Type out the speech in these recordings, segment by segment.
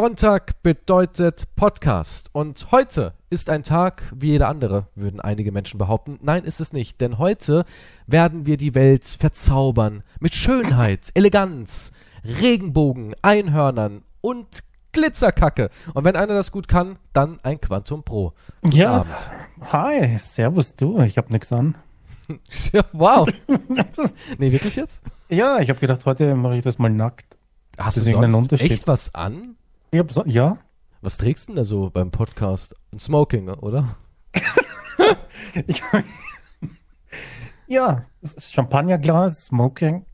Sonntag bedeutet Podcast. Und heute ist ein Tag wie jeder andere, würden einige Menschen behaupten. Nein, ist es nicht. Denn heute werden wir die Welt verzaubern. Mit Schönheit, Eleganz, Regenbogen, Einhörnern und Glitzerkacke. Und wenn einer das gut kann, dann ein Quantum Pro. Guten ja. Abend. Hi, servus du. Ich hab nix an. ja, wow. nee, wirklich jetzt? Ja, ich habe gedacht, heute mache ich das mal nackt. Hast du sonst echt was an? So, ja. Was trägst du denn da so beim Podcast? Ein Smoking, oder? ja, Champagnerglas, Smoking,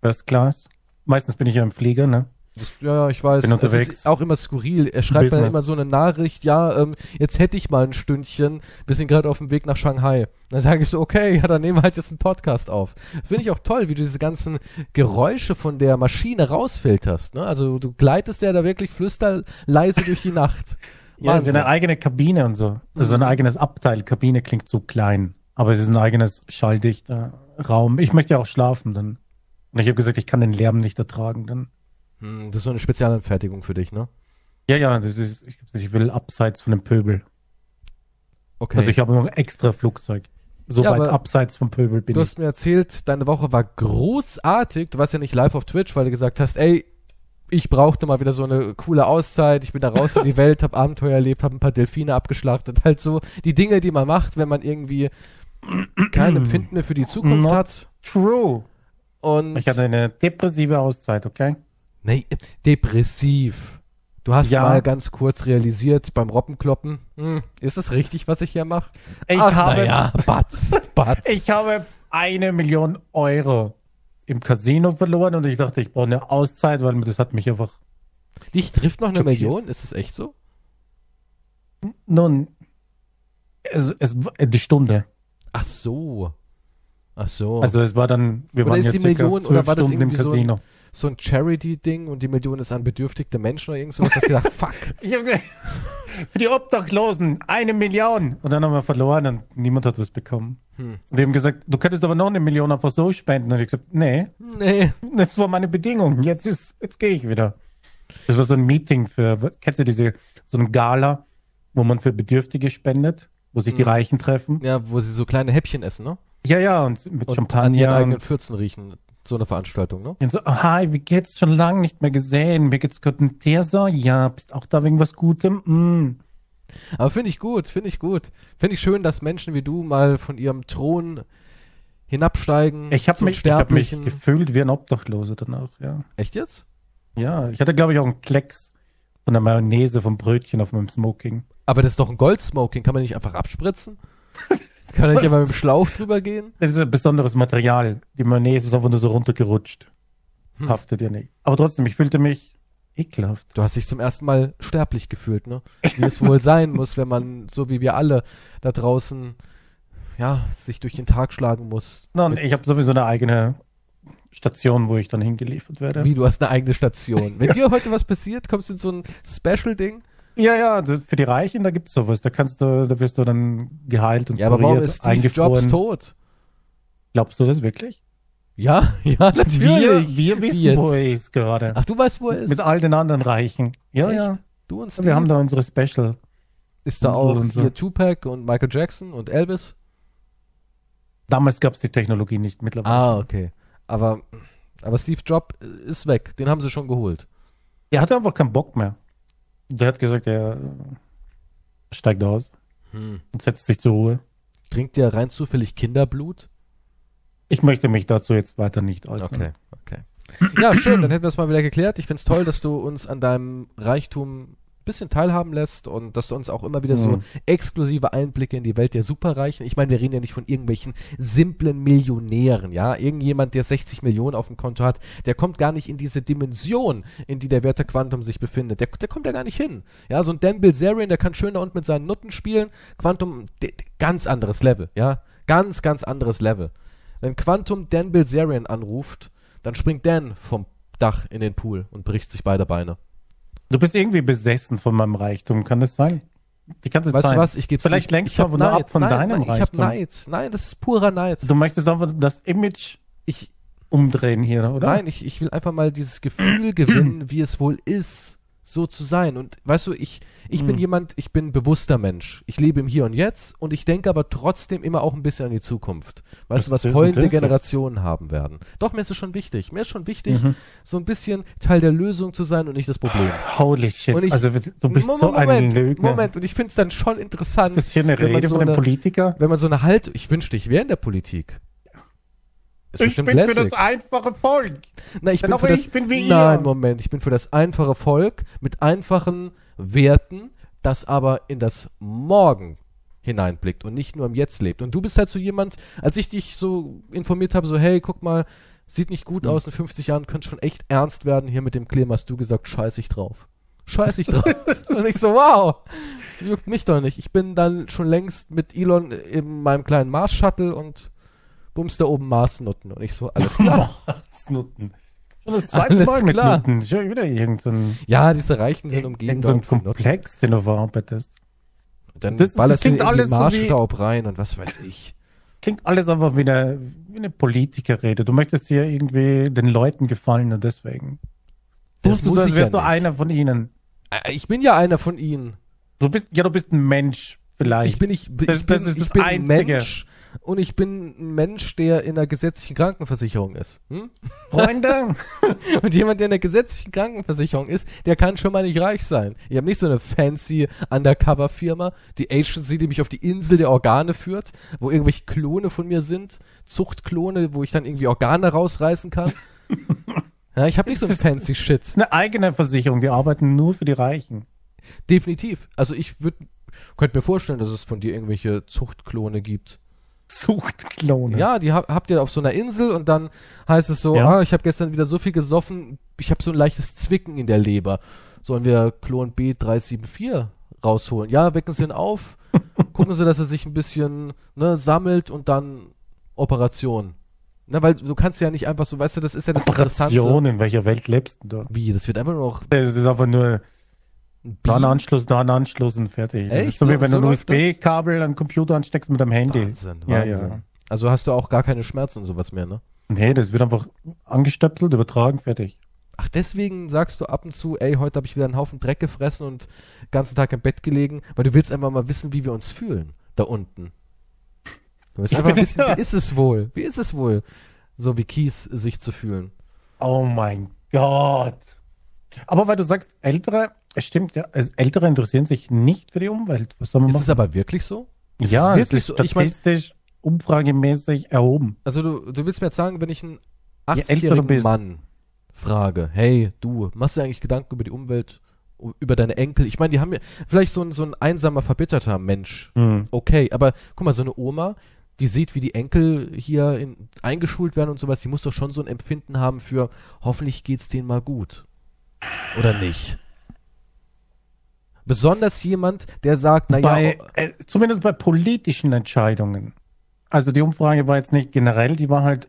First Class. Meistens bin ich ja im Flieger, ne? Das, ja, ich weiß. Bin unterwegs. Es ist auch immer skurril. Er schreibt Business. dann immer so eine Nachricht, ja, ähm, jetzt hätte ich mal ein Stündchen, wir sind gerade auf dem Weg nach Shanghai. Dann sage ich so, okay, ja, dann nehmen wir halt jetzt einen Podcast auf. Finde ich auch toll, wie du diese ganzen Geräusche von der Maschine rausfilterst. Ne? Also du gleitest ja da wirklich flüsterleise durch die Nacht. ja, es ist eine eigene Kabine und so. Also mhm. ein eigenes Abteil. Kabine klingt so klein. Aber es ist ein eigenes schalldichter Raum. Ich möchte ja auch schlafen dann. Und ich habe gesagt, ich kann den Lärm nicht ertragen dann. Hm, das ist so eine Spezialanfertigung für dich, ne? Ja, ja, das ist, ich, ich will abseits von dem Pöbel. Okay. Also ich habe noch ein extra Flugzeug. So ja, weit abseits vom Pöbel bin du ich. Du hast mir erzählt, deine Woche war großartig. Du warst ja nicht live auf Twitch, weil du gesagt hast, ey, ich brauchte mal wieder so eine coole Auszeit. Ich bin da raus in die Welt, hab Abenteuer erlebt, hab ein paar Delfine abgeschlachtet. Halt so die Dinge, die man macht, wenn man irgendwie kein Empfinden mehr für die Zukunft Not hat. True. Und ich hatte eine depressive Auszeit, okay? Nee, depressiv. Du hast ja. mal ganz kurz realisiert beim Robbenkloppen, hm, ist es richtig, was ich hier mache? Ich Ach, habe, ja, Batz, Batz. ich habe eine Million Euro im Casino verloren und ich dachte, ich brauche eine Auszeit, weil das hat mich einfach. Dich trifft noch eine schockiert. Million? Ist das echt so? Nun, es, es, die Stunde. Ach so. Ach so. Also es war dann, wir oder waren jetzt die Million war das Stunden im Casino. So so ein Charity-Ding und die Million ist an bedürftige Menschen oder irgend sowas. Hast gedacht, fuck. Ich hab gedacht, für die Obdachlosen eine Million. Und dann haben wir verloren und niemand hat was bekommen. Hm. Und die haben gesagt, du könntest aber noch eine Million einfach so spenden. Und ich gesagt, nee. Nee. Das war meine Bedingung. Jetzt ist, jetzt gehe ich wieder. Das war so ein Meeting für, kennst du diese, so ein Gala, wo man für Bedürftige spendet, wo sich hm. die Reichen treffen? Ja, wo sie so kleine Häppchen essen, ne? Ja, ja, und mit und Champagner. An ihren eigenen Fürzen riechen so eine Veranstaltung, ne? So, hi, wie geht's? Schon lange nicht mehr gesehen. Mir geht's gut mit dir so? Ja, bist auch da wegen was Gutem? Mm. Aber finde ich gut, finde ich gut. Finde ich schön, dass Menschen wie du mal von ihrem Thron hinabsteigen. Ich habe mich, hab mich gefühlt wie ein Obdachloser danach, ja. Echt jetzt? Ja, ich hatte, glaube ich, auch einen Klecks von der Mayonnaise vom Brötchen auf meinem Smoking. Aber das ist doch ein Goldsmoking, kann man nicht einfach abspritzen? Kann er nicht immer mit dem Schlauch drüber gehen? Das ist ein besonderes Material. Die Mayonnaise ist einfach nur so runtergerutscht. Hm. Haftet ja nicht. Aber trotzdem, ich fühlte mich ekelhaft. Du hast dich zum ersten Mal sterblich gefühlt, ne? Wie es wohl sein muss, wenn man, so wie wir alle da draußen, ja, sich durch den Tag schlagen muss. Nein, ich habe sowieso eine eigene Station, wo ich dann hingeliefert werde. Wie, du hast eine eigene Station. Wenn dir heute was passiert, kommst du in so ein Special-Ding? Ja, ja, für die Reichen, da gibt's sowas. Da kannst du, da wirst du dann geheilt und Ja, aber warum ist Steve Jobs tot? Glaubst du das wirklich? Ja, ja, natürlich. Wir, wir wissen, wo er ist gerade. Ach, du weißt, wo er ist? Mit all den anderen Reichen. Ja, Echt? ja. Du und Steve? Wir haben da unsere Special. Ist da auch so. hier Tupac und Michael Jackson und Elvis? Damals gab's die Technologie nicht, mittlerweile. Ah, okay. Aber, aber Steve Jobs ist weg. Den haben sie schon geholt. Er hatte einfach keinen Bock mehr. Der hat gesagt, er steigt aus hm. und setzt sich zur Ruhe. Trinkt der rein zufällig Kinderblut? Ich möchte mich dazu jetzt weiter nicht äußern. Okay, okay. Ja, schön, dann hätten wir es mal wieder geklärt. Ich finde es toll, dass du uns an deinem Reichtum bisschen teilhaben lässt und dass du uns auch immer wieder so mhm. exklusive Einblicke in die Welt der Superreichen. Ich meine, wir reden ja nicht von irgendwelchen simplen Millionären, ja. Irgendjemand, der 60 Millionen auf dem Konto hat, der kommt gar nicht in diese Dimension, in die der Werte Quantum sich befindet. Der, der kommt ja gar nicht hin. Ja, so ein Dan Bilzerian, der kann schön da unten mit seinen Nutten spielen. Quantum, ganz anderes Level, ja. Ganz, ganz anderes Level. Wenn Quantum Dan Bilzerian anruft, dann springt Dan vom Dach in den Pool und bricht sich beide Beine. Du bist irgendwie besessen von meinem Reichtum, kann das sein? Die ganze weißt Zeit. du was, ich gebe Vielleicht lenkst du nur ab von nein, deinem nein, Reichtum. Ich habe Neid. Nein, das ist purer Neid. Du möchtest einfach das Image ich, umdrehen hier, oder? Nein, ich, ich will einfach mal dieses Gefühl gewinnen, wie es wohl ist, so zu sein. Und weißt du, ich, ich hm. bin jemand, ich bin bewusster Mensch. Ich lebe im Hier und Jetzt und ich denke aber trotzdem immer auch ein bisschen an die Zukunft. Weißt das du, was folgende Generationen haben werden. Doch, mir ist es schon wichtig. Mir ist schon wichtig, mhm. so ein bisschen Teil der Lösung zu sein und nicht des Problems. Holy shit. Und ich, also du bist Moment, so ein Lügner. Moment, und ich finde es dann schon interessant. Ist das hier eine Rede so von einem Politiker? Wenn man so eine Halt, ich wünschte, ich wäre in der Politik. Ist ich bin lässig. für das einfache Volk. Na, ich bin für das, bin wie Nein, ihr. Moment, ich bin für das einfache Volk mit einfachen Werten, das aber in das Morgen hineinblickt und nicht nur im Jetzt lebt. Und du bist halt so jemand, als ich dich so informiert habe, so hey, guck mal, sieht nicht gut mhm. aus, in 50 Jahren könnte schon echt ernst werden hier mit dem Klima, hast du gesagt, scheiß ich drauf. Scheiß ich drauf. und ich so, wow, juckt mich doch nicht. Ich bin dann schon längst mit Elon in meinem kleinen Mars-Shuttle und bums da oben Marsnutten. Und ich so, alles klar. Marsnutten. Schon das zweite alles Mal mit klar. Nutten. Schon wieder irgendein. Ja, diese Reichen sind umgeben. So ein Komplex, den du verarbeitest. Dann das, ballerst das du in den Marsstaub so rein und was weiß ich. Klingt alles aber wie eine, wie eine Politikerrede. Du möchtest hier irgendwie den Leuten gefallen und deswegen. Das du, muss als wärst ja du einer von ihnen. Äh, ich bin ja einer von ihnen. Du bist, ja, du bist ein Mensch, vielleicht. Ich bin, ich, ich, das, bin, das ich bin ein Mensch und ich bin ein Mensch, der in der gesetzlichen Krankenversicherung ist. Hm? Freunde! und jemand, der in der gesetzlichen Krankenversicherung ist, der kann schon mal nicht reich sein. Ich habe nicht so eine fancy Undercover-Firma, die Agency, die mich auf die Insel der Organe führt, wo irgendwelche Klone von mir sind, Zuchtklone, wo ich dann irgendwie Organe rausreißen kann. ja, ich habe nicht so ein fancy Shit. Das ist eine eigene Versicherung, die arbeiten nur für die Reichen. Definitiv. Also ich würde könnte mir vorstellen, dass es von dir irgendwelche Zuchtklone gibt. Zuchtklone. Ja, die hab, habt ihr auf so einer Insel und dann heißt es so, ja. ah, ich habe gestern wieder so viel gesoffen, ich habe so ein leichtes Zwicken in der Leber. Sollen wir Klon B374 rausholen? Ja, wecken Sie ihn auf, gucken Sie, dass er sich ein bisschen ne, sammelt und dann Operation. Na, weil du kannst ja nicht einfach so, weißt du, das ist ja das Operation, Interessante. in welcher Welt lebst du da? Wie, das wird einfach nur noch... Das ist aber nur da ein Anschluss, da ein Anschluss und fertig. Echt? Das ist so wie wenn so du ein USB-Kabel an den Computer ansteckst mit deinem Handy. Wahnsinn, Wahnsinn. Ja, ja. Also hast du auch gar keine Schmerzen und sowas mehr, ne? Nee, das wird einfach angestöpselt, übertragen, fertig. Ach, deswegen sagst du ab und zu, ey, heute habe ich wieder einen Haufen Dreck gefressen und den ganzen Tag im Bett gelegen, weil du willst einfach mal wissen, wie wir uns fühlen, da unten. Du willst einfach wissen, wie ist es wohl? Wie ist es wohl, so wie Kies sich zu fühlen? Oh mein Gott. Aber weil du sagst, ältere, es stimmt, ja, ältere interessieren sich nicht für die Umwelt. Was soll man ist machen? es aber wirklich so? Ist ja, es ist so? statistisch ich mein, umfragemäßig erhoben. Also du, du willst mir jetzt sagen, wenn ich einen 80-jährigen Mann frage, hey, du, machst du eigentlich Gedanken über die Umwelt, über deine Enkel? Ich meine, die haben ja vielleicht so ein, so ein einsamer, verbitterter Mensch. Mhm. Okay, aber guck mal, so eine Oma, die sieht, wie die Enkel hier in, eingeschult werden und sowas, die muss doch schon so ein Empfinden haben für, hoffentlich geht's denen mal gut. Oder nicht? Besonders jemand, der sagt, naja. Bei, äh, zumindest bei politischen Entscheidungen. Also die Umfrage war jetzt nicht generell, die war halt,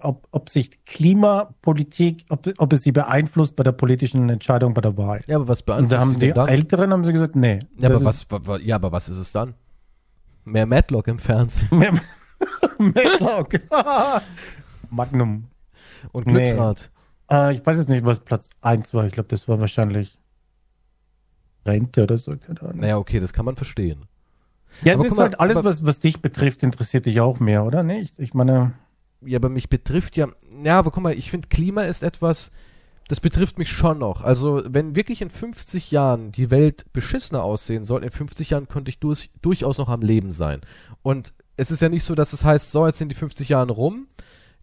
ob, ob sich Klimapolitik, ob, ob es sie beeinflusst bei der politischen Entscheidung bei der Wahl. Ja, aber was beeinflusst Und da haben die dann? Älteren haben sie gesagt, nee. Ja, aber was, ja, aber was ist es dann? Mehr Matlock im Fernsehen. Mehr Matlock. Magnum. Und Glücksrad. Nee. Äh, ich weiß jetzt nicht, was Platz 1 war. Ich glaube, das war wahrscheinlich Rente oder so, keine Ahnung. Naja, okay, das kann man verstehen. Ja, es ist mal, halt alles, aber, was, was dich betrifft, interessiert dich auch mehr, oder nicht? Ich meine. Ja, aber mich betrifft ja. Ja, aber guck mal, ich finde, Klima ist etwas, das betrifft mich schon noch. Also, wenn wirklich in 50 Jahren die Welt beschissener aussehen soll, in 50 Jahren könnte ich durch, durchaus noch am Leben sein. Und es ist ja nicht so, dass es heißt, so, jetzt sind die 50 Jahre rum,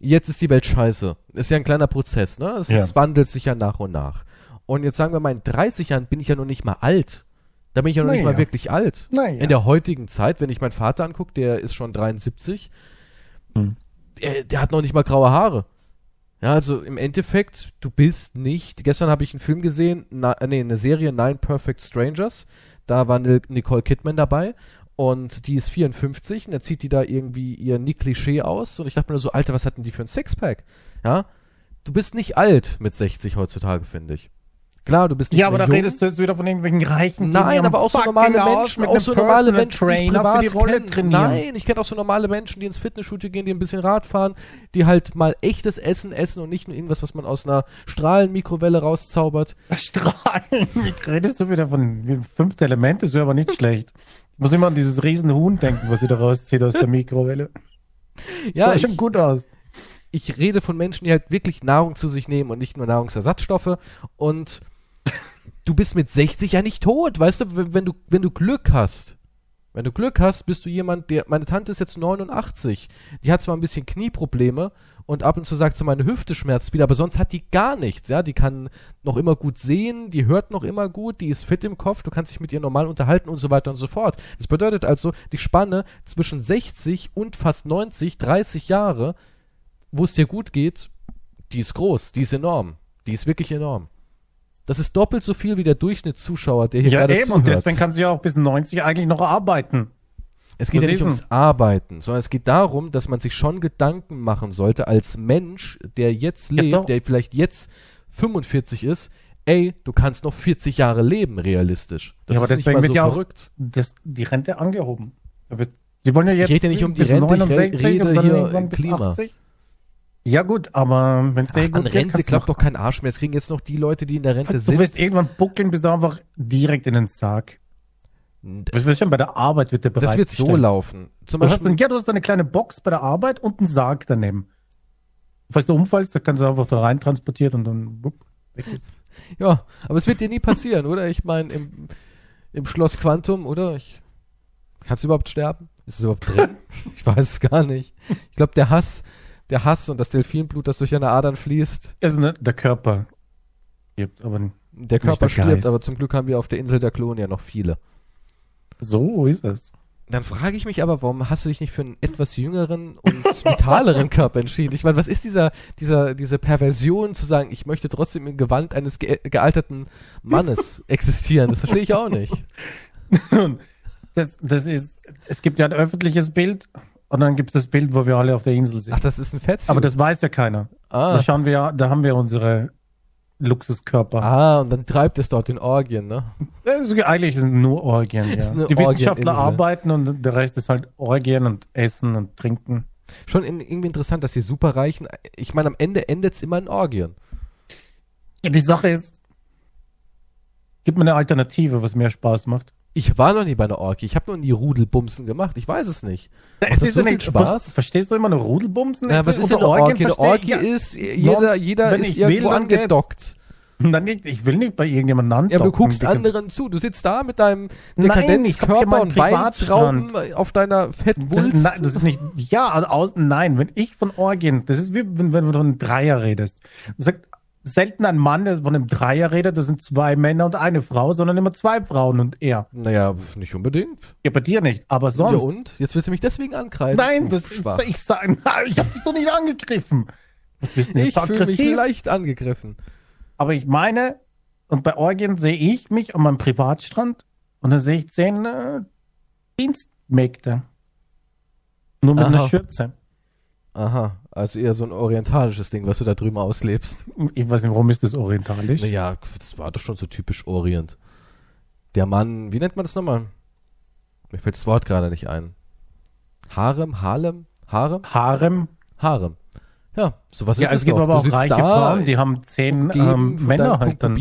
jetzt ist die Welt scheiße. Ist ja ein kleiner Prozess, ne? Es, ja. es wandelt sich ja nach und nach. Und jetzt sagen wir mal, in 30 Jahren bin ich ja noch nicht mal alt. Da bin ich ja noch naja. nicht mal wirklich alt. Naja. In der heutigen Zeit, wenn ich meinen Vater angucke, der ist schon 73, hm. der, der, hat noch nicht mal graue Haare. Ja, also im Endeffekt, du bist nicht. Gestern habe ich einen Film gesehen, na, nee, eine Serie Nine Perfect Strangers. Da war Nicole Kidman dabei und die ist 54 und da zieht die da irgendwie ihr Nick-Klischee aus und ich dachte mir so, Alter, was hatten die für ein Sixpack? Ja, du bist nicht alt mit 60 heutzutage, finde ich. Klar, du bist nicht Ja, aber da jung. redest du jetzt wieder von irgendwelchen Reichen. Nein, aber auch so normale Menschen, auch so normale Menschen, die privat die Rolle trainieren. Nein, ich kenne auch so normale Menschen, die ins Fitnessstudio gehen, die ein bisschen Rad fahren, die halt mal echtes Essen essen und nicht nur irgendwas, was man aus einer Strahlenmikrowelle rauszaubert. Strahlen? Redest du wieder von fünfte Element? Das wäre aber nicht schlecht. Ich muss immer an dieses riesen Huhn denken, was sie da rauszieht aus der Mikrowelle. ja, sah schon gut aus ich rede von Menschen, die halt wirklich Nahrung zu sich nehmen und nicht nur Nahrungsersatzstoffe. Und du bist mit 60 ja nicht tot, weißt du, wenn du, wenn du Glück hast. Wenn du Glück hast, bist du jemand, der, meine Tante ist jetzt 89. Die hat zwar ein bisschen Knieprobleme und ab und zu sagt sie, meine Hüfte schmerzt wieder, aber sonst hat die gar nichts, ja. Die kann noch immer gut sehen, die hört noch immer gut, die ist fit im Kopf, du kannst dich mit ihr normal unterhalten und so weiter und so fort. Das bedeutet also, die Spanne zwischen 60 und fast 90, 30 Jahre, wo es dir gut geht, die ist groß, die ist enorm. Die ist wirklich enorm. Das ist doppelt so viel wie der Durchschnittszuschauer, der hier ja, gerade eben, zuhört. Und deswegen kann sie ja auch bis 90 eigentlich noch arbeiten. Es geht ja nicht ums Arbeiten, sondern es geht darum, dass man sich schon Gedanken machen sollte als Mensch, der jetzt lebt, ja, der vielleicht jetzt 45 ist, ey, du kannst noch 40 Jahre leben, realistisch. Das ja, aber ist deswegen nicht mal so wird ja verrückt. Auch das, die Rente angehoben. Die wollen ja jetzt. Ich rede ja nicht um die Rente, ich rede hier Klima. 80? Ja gut, aber wenn es dir gut an Rente klappt doch kein Arsch mehr. Es kriegen jetzt noch die Leute, die in der Rente du sind. Du wirst irgendwann buckeln, bist du einfach direkt in den Sarg. Du wirst schon bei der Arbeit wird der bereit. Das wird so laufen. Zum du, Beispiel, hast dann, ja, du hast eine kleine Box bei der Arbeit und einen Sarg daneben. Falls du umfallst, dann kannst du einfach da rein transportiert und dann wupp, weg ist. Ja, aber es wird dir nie passieren, oder? Ich meine, im, im Schloss Quantum, oder? Ich, kannst du überhaupt sterben? Ist es überhaupt drin? ich weiß es gar nicht. Ich glaube, der Hass, der Hass und das Delfinblut, das durch deine Adern fließt. Also ne, der Körper stirbt, aber der Körper der stirbt, aber zum Glück haben wir auf der Insel der Klonen ja noch viele. So ist es. Dann frage ich mich aber, warum hast du dich nicht für einen etwas jüngeren und vitaleren Körper entschieden? Ich meine, was ist dieser, dieser, diese Perversion zu sagen, ich möchte trotzdem im Gewand eines ge gealterten Mannes existieren? Das verstehe ich auch nicht. Das, das ist, es gibt ja ein öffentliches Bild und dann gibt es das Bild, wo wir alle auf der Insel sind. Ach, das ist ein Fettsuit. Aber das weiß ja keiner. Ah. Da schauen wir, da haben wir unsere Luxuskörper. Ah, und dann treibt es dort in Orgien, ne? Das ist, eigentlich sind nur Orgien, ja. Die Wissenschaftler arbeiten und der Rest ist halt Orgien und Essen und Trinken. Schon in, irgendwie interessant, dass die Superreichen, ich meine, am Ende endet es immer in Orgien. Ja, die Sache ist, gibt mir eine Alternative, was mehr Spaß macht. Ich war noch nie bei einer Orgie. Ich habe noch nie Rudelbumsen gemacht. Ich weiß es nicht. Da ist so viel Spaß? Verstehst du immer eine Rudelbumsen? Ja, was ist denn eine Orgie? Eine Orgie ist, jeder, jeder ist irgendwo angedockt. Dann ich will nicht bei irgendjemandem andocken. Ja, du guckst anderen zu. Du sitzt da mit deinem Dekadenzkörper und Weintrauben auf deiner Fettwulst. Das, nein, das ist nicht, ja, also aus, nein, wenn ich von Orgien, das ist wie, wenn, wenn du von einem Dreier redest. Du sagst, selten ein Mann, der von einem Dreier redet, das sind zwei Männer und eine Frau, sondern immer zwei Frauen und er. Naja, nicht unbedingt. Ja, bei dir nicht, aber sonst. Ja und? Jetzt willst du mich deswegen angreifen? Nein, das ist, ich sage, ich habe dich doch nicht angegriffen. Was bist du Ich fühle mich leicht angegriffen. Aber ich meine, und bei Orgien sehe ich mich an meinem Privatstrand und dann sehe ich zehn äh, Dienstmägde. Nur mit Aha. einer Schürze. Aha, also eher so ein orientalisches Ding, was du da drüben auslebst. Ich weiß nicht, warum ist das orientalisch? Naja, das war doch schon so typisch Orient. Der Mann, wie nennt man das nochmal? Mir fällt das Wort gerade nicht ein. Harem, Harlem, Harem? Harem. Harem. Ja, sowas ja, ist es. Ja, es gibt doch. aber auch reiche Frauen, die haben zehn ähm, Männer halt dann.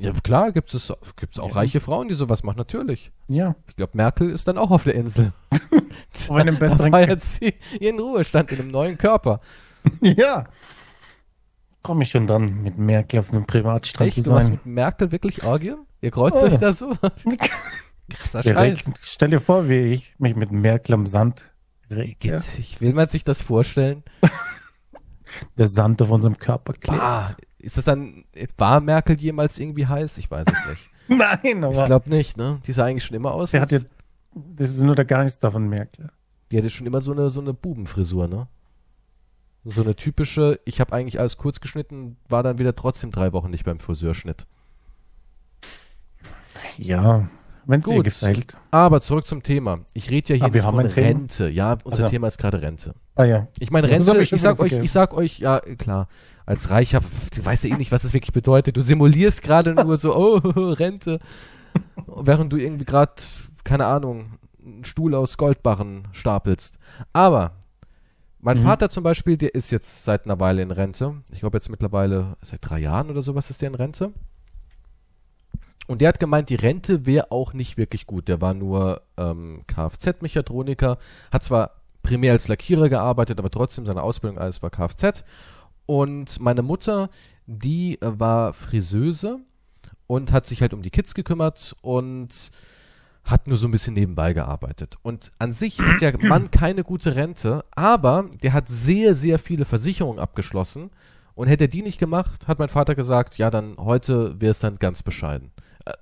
Ja, klar, gibt es gibt's auch ja. reiche Frauen, die sowas machen, natürlich. Ja. Ich glaube, Merkel ist dann auch auf der Insel. Aber in einem besseren jetzt sie ihren Ruhestand in einem neuen Körper. ja. Komme ich schon dann mit Merkel auf einem Privatstrand Echt? zu sein. Du mit Merkel wirklich Orgien? Ihr kreuzt oh. euch da so? Krasser Scheiß. Stell dir vor, wie ich mich mit Merkel am Sand rege. Ich will man sich das vorstellen. Der Sand auf unserem Körper klebt. Ist das dann, war Merkel jemals irgendwie heiß? Ich weiß es nicht. Nein, aber. Ich glaube nicht, ne? Die sah eigentlich schon immer aus. Der hat jetzt, das ist nur der Geister von Merkel. Die hatte schon immer so eine, so eine Bubenfrisur, ne? So eine typische, ich habe eigentlich alles kurz geschnitten, war dann wieder trotzdem drei Wochen nicht beim Friseurschnitt. Ja, wenn es dir gefällt. Aber zurück zum Thema. Ich rede ja hier aber nicht von Rente. Ja, unser also. Thema ist gerade Rente. Ah ja. Ich meine Rente, ich, ich sag euch, ich sag euch, ja klar, als Reicher, du weißt ja eh nicht, was das wirklich bedeutet. Du simulierst gerade nur so, oh, Rente, während du irgendwie gerade, keine Ahnung, einen Stuhl aus Goldbarren stapelst. Aber mein mhm. Vater zum Beispiel, der ist jetzt seit einer Weile in Rente. Ich glaube jetzt mittlerweile seit drei Jahren oder sowas ist der in Rente. Und der hat gemeint, die Rente wäre auch nicht wirklich gut. Der war nur ähm, Kfz-Mechatroniker, hat zwar primär als Lackierer gearbeitet, aber trotzdem seine Ausbildung alles war Kfz. Und meine Mutter, die war Friseuse und hat sich halt um die Kids gekümmert und hat nur so ein bisschen nebenbei gearbeitet. Und an sich hat der Mann keine gute Rente, aber der hat sehr, sehr viele Versicherungen abgeschlossen. Und hätte er die nicht gemacht, hat mein Vater gesagt, ja, dann heute wäre es dann ganz bescheiden.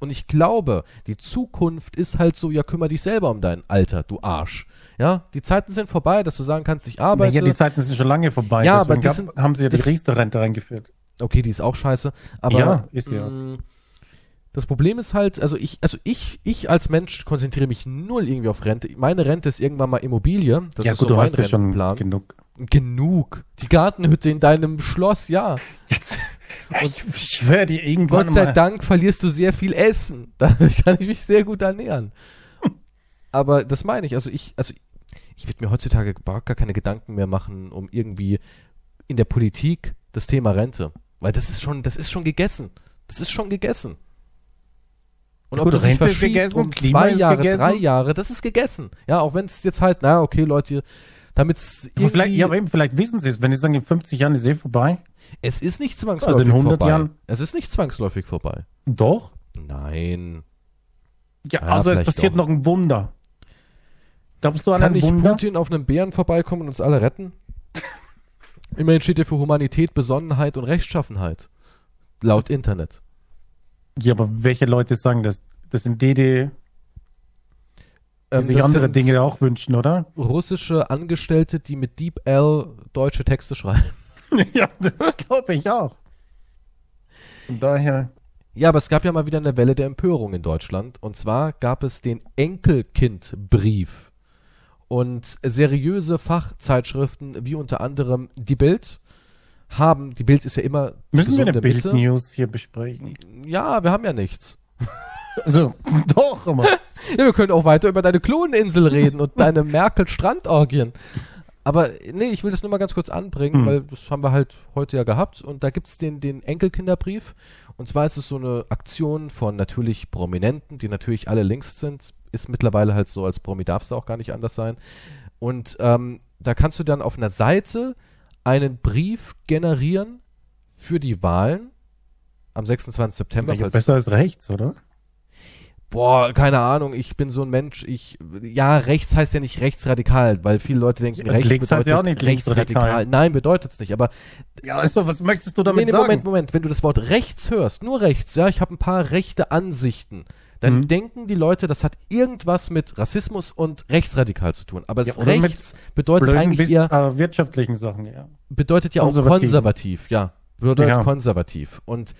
Und ich glaube, die Zukunft ist halt so, ja, kümmere dich selber um dein Alter, du Arsch. Ja, die Zeiten sind vorbei, dass du sagen kannst, ich arbeite. Ja, die Zeiten sind schon lange vorbei. Ja, aber die sind, haben sie ja die Riester-Rente reingeführt. Okay, die ist auch scheiße. Aber, ja, ist ja. Mh, das Problem ist halt, also ich, also ich, ich als Mensch konzentriere mich null irgendwie auf Rente. Meine Rente ist irgendwann mal Immobilie. Das ja, ist gut, so du hast ja schon genug. Genug. Die Gartenhütte in deinem Schloss, ja. Jetzt, und ich schwöre dir irgendwann Gott sei mal. Dank verlierst du sehr viel Essen. Dadurch kann ich mich sehr gut ernähren. Aber das meine ich. Also ich, also ich würde mir heutzutage gar keine Gedanken mehr machen, um irgendwie in der Politik das Thema Rente. Weil das ist schon, das ist schon gegessen. Das ist schon gegessen. Und Gut, ob das sich verschiebt gegessen, um Klima zwei Jahre, gegessen. drei Jahre, das ist gegessen. Ja, auch wenn es jetzt heißt, na okay, Leute, damit es vielleicht, Ja, aber eben, vielleicht wissen sie es, wenn sie sagen, in 50 Jahren ist eh vorbei. Es ist nicht zwangsläufig also in 100 vorbei. Jahren. Es ist nicht zwangsläufig vorbei. Doch? Nein. Ja, ja also es passiert doch. noch ein Wunder. Glaubst du an Kann ein Wunder? Kann nicht Putin auf einem Bären vorbeikommen und uns alle retten? Immerhin steht er für Humanität, Besonnenheit und Rechtschaffenheit. Laut Internet. Ja, aber welche Leute sagen das? Das sind die, die, die ähm, sich andere Dinge auch wünschen, oder? Russische Angestellte, die mit Deep L deutsche Texte schreiben. ja, das glaube ich auch. Von daher. Ja, aber es gab ja mal wieder eine Welle der Empörung in Deutschland. Und zwar gab es den Enkelkindbrief. Und seriöse Fachzeitschriften wie unter anderem Die Bild haben, die Bild ist ja immer. Müssen wir eine Bild-News hier besprechen? Ja, wir haben ja nichts. Also, doch, immer. ja, wir können auch weiter über deine Kloninsel reden und deine Merkel-Strandorgien. Aber nee, ich will das nur mal ganz kurz anbringen, hm. weil das haben wir halt heute ja gehabt. Und da gibt's den, den Enkelkinderbrief. Und zwar ist es so eine Aktion von natürlich Prominenten, die natürlich alle links sind. Ist mittlerweile halt so, als Promi darfst du auch gar nicht anders sein. Und ähm, da kannst du dann auf einer Seite einen Brief generieren für die Wahlen am 26. September. Ja, besser als rechts, oder? Boah, keine Ahnung, ich bin so ein Mensch, ich, ja, rechts heißt ja nicht rechtsradikal, weil viele Leute denken, ja, rechts bedeutet heißt ja auch nicht rechtsradikal. Nein, bedeutet es nicht, aber. Ja, also, was möchtest du damit nee, nee, sagen? Moment, Moment, wenn du das Wort rechts hörst, nur rechts, ja, ich habe ein paar rechte Ansichten, dann mhm. denken die Leute, das hat irgendwas mit Rassismus und rechtsradikal zu tun. Aber ja, rechts bedeutet eigentlich eher äh, wirtschaftlichen Sachen, ja. Bedeutet ja auch konservativ, ja. Bedeutet ja. konservativ. Und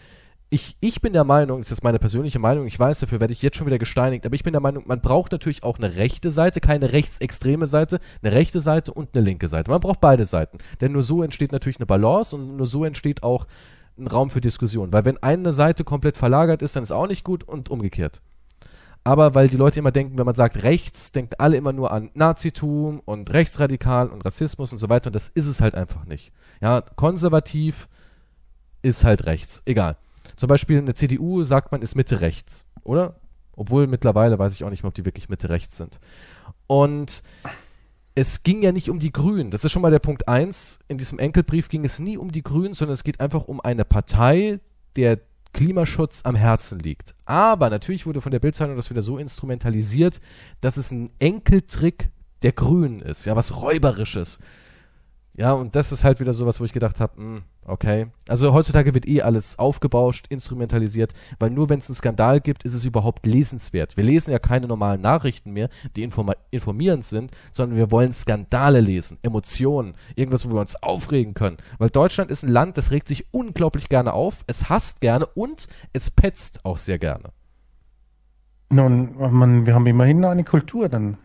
ich, ich bin der Meinung, das ist meine persönliche Meinung, ich weiß, dafür werde ich jetzt schon wieder gesteinigt, aber ich bin der Meinung, man braucht natürlich auch eine rechte Seite, keine rechtsextreme Seite, eine rechte Seite und eine linke Seite. Man braucht beide Seiten. Denn nur so entsteht natürlich eine Balance und nur so entsteht auch ein Raum für Diskussion. Weil wenn eine Seite komplett verlagert ist, dann ist auch nicht gut und umgekehrt. Aber weil die Leute immer denken, wenn man sagt rechts, denken alle immer nur an Nazitum und rechtsradikal und Rassismus und so weiter. Und das ist es halt einfach nicht. Ja, konservativ ist halt rechts. Egal. Zum Beispiel eine CDU sagt man ist Mitte rechts, oder? Obwohl mittlerweile weiß ich auch nicht mehr, ob die wirklich Mitte rechts sind. Und es ging ja nicht um die Grünen. Das ist schon mal der Punkt eins. In diesem Enkelbrief ging es nie um die Grünen, sondern es geht einfach um eine Partei, der Klimaschutz am Herzen liegt. Aber natürlich wurde von der Bildzeitung das wieder so instrumentalisiert, dass es ein Enkeltrick der Grünen ist, ja, was räuberisches. Ja, und das ist halt wieder sowas, wo ich gedacht habe, hm, okay. Also heutzutage wird eh alles aufgebauscht, instrumentalisiert, weil nur wenn es einen Skandal gibt, ist es überhaupt lesenswert. Wir lesen ja keine normalen Nachrichten mehr, die informierend sind, sondern wir wollen Skandale lesen, Emotionen, irgendwas, wo wir uns aufregen können. Weil Deutschland ist ein Land, das regt sich unglaublich gerne auf, es hasst gerne und es petzt auch sehr gerne. Nun, man, wir haben immerhin eine Kultur dann.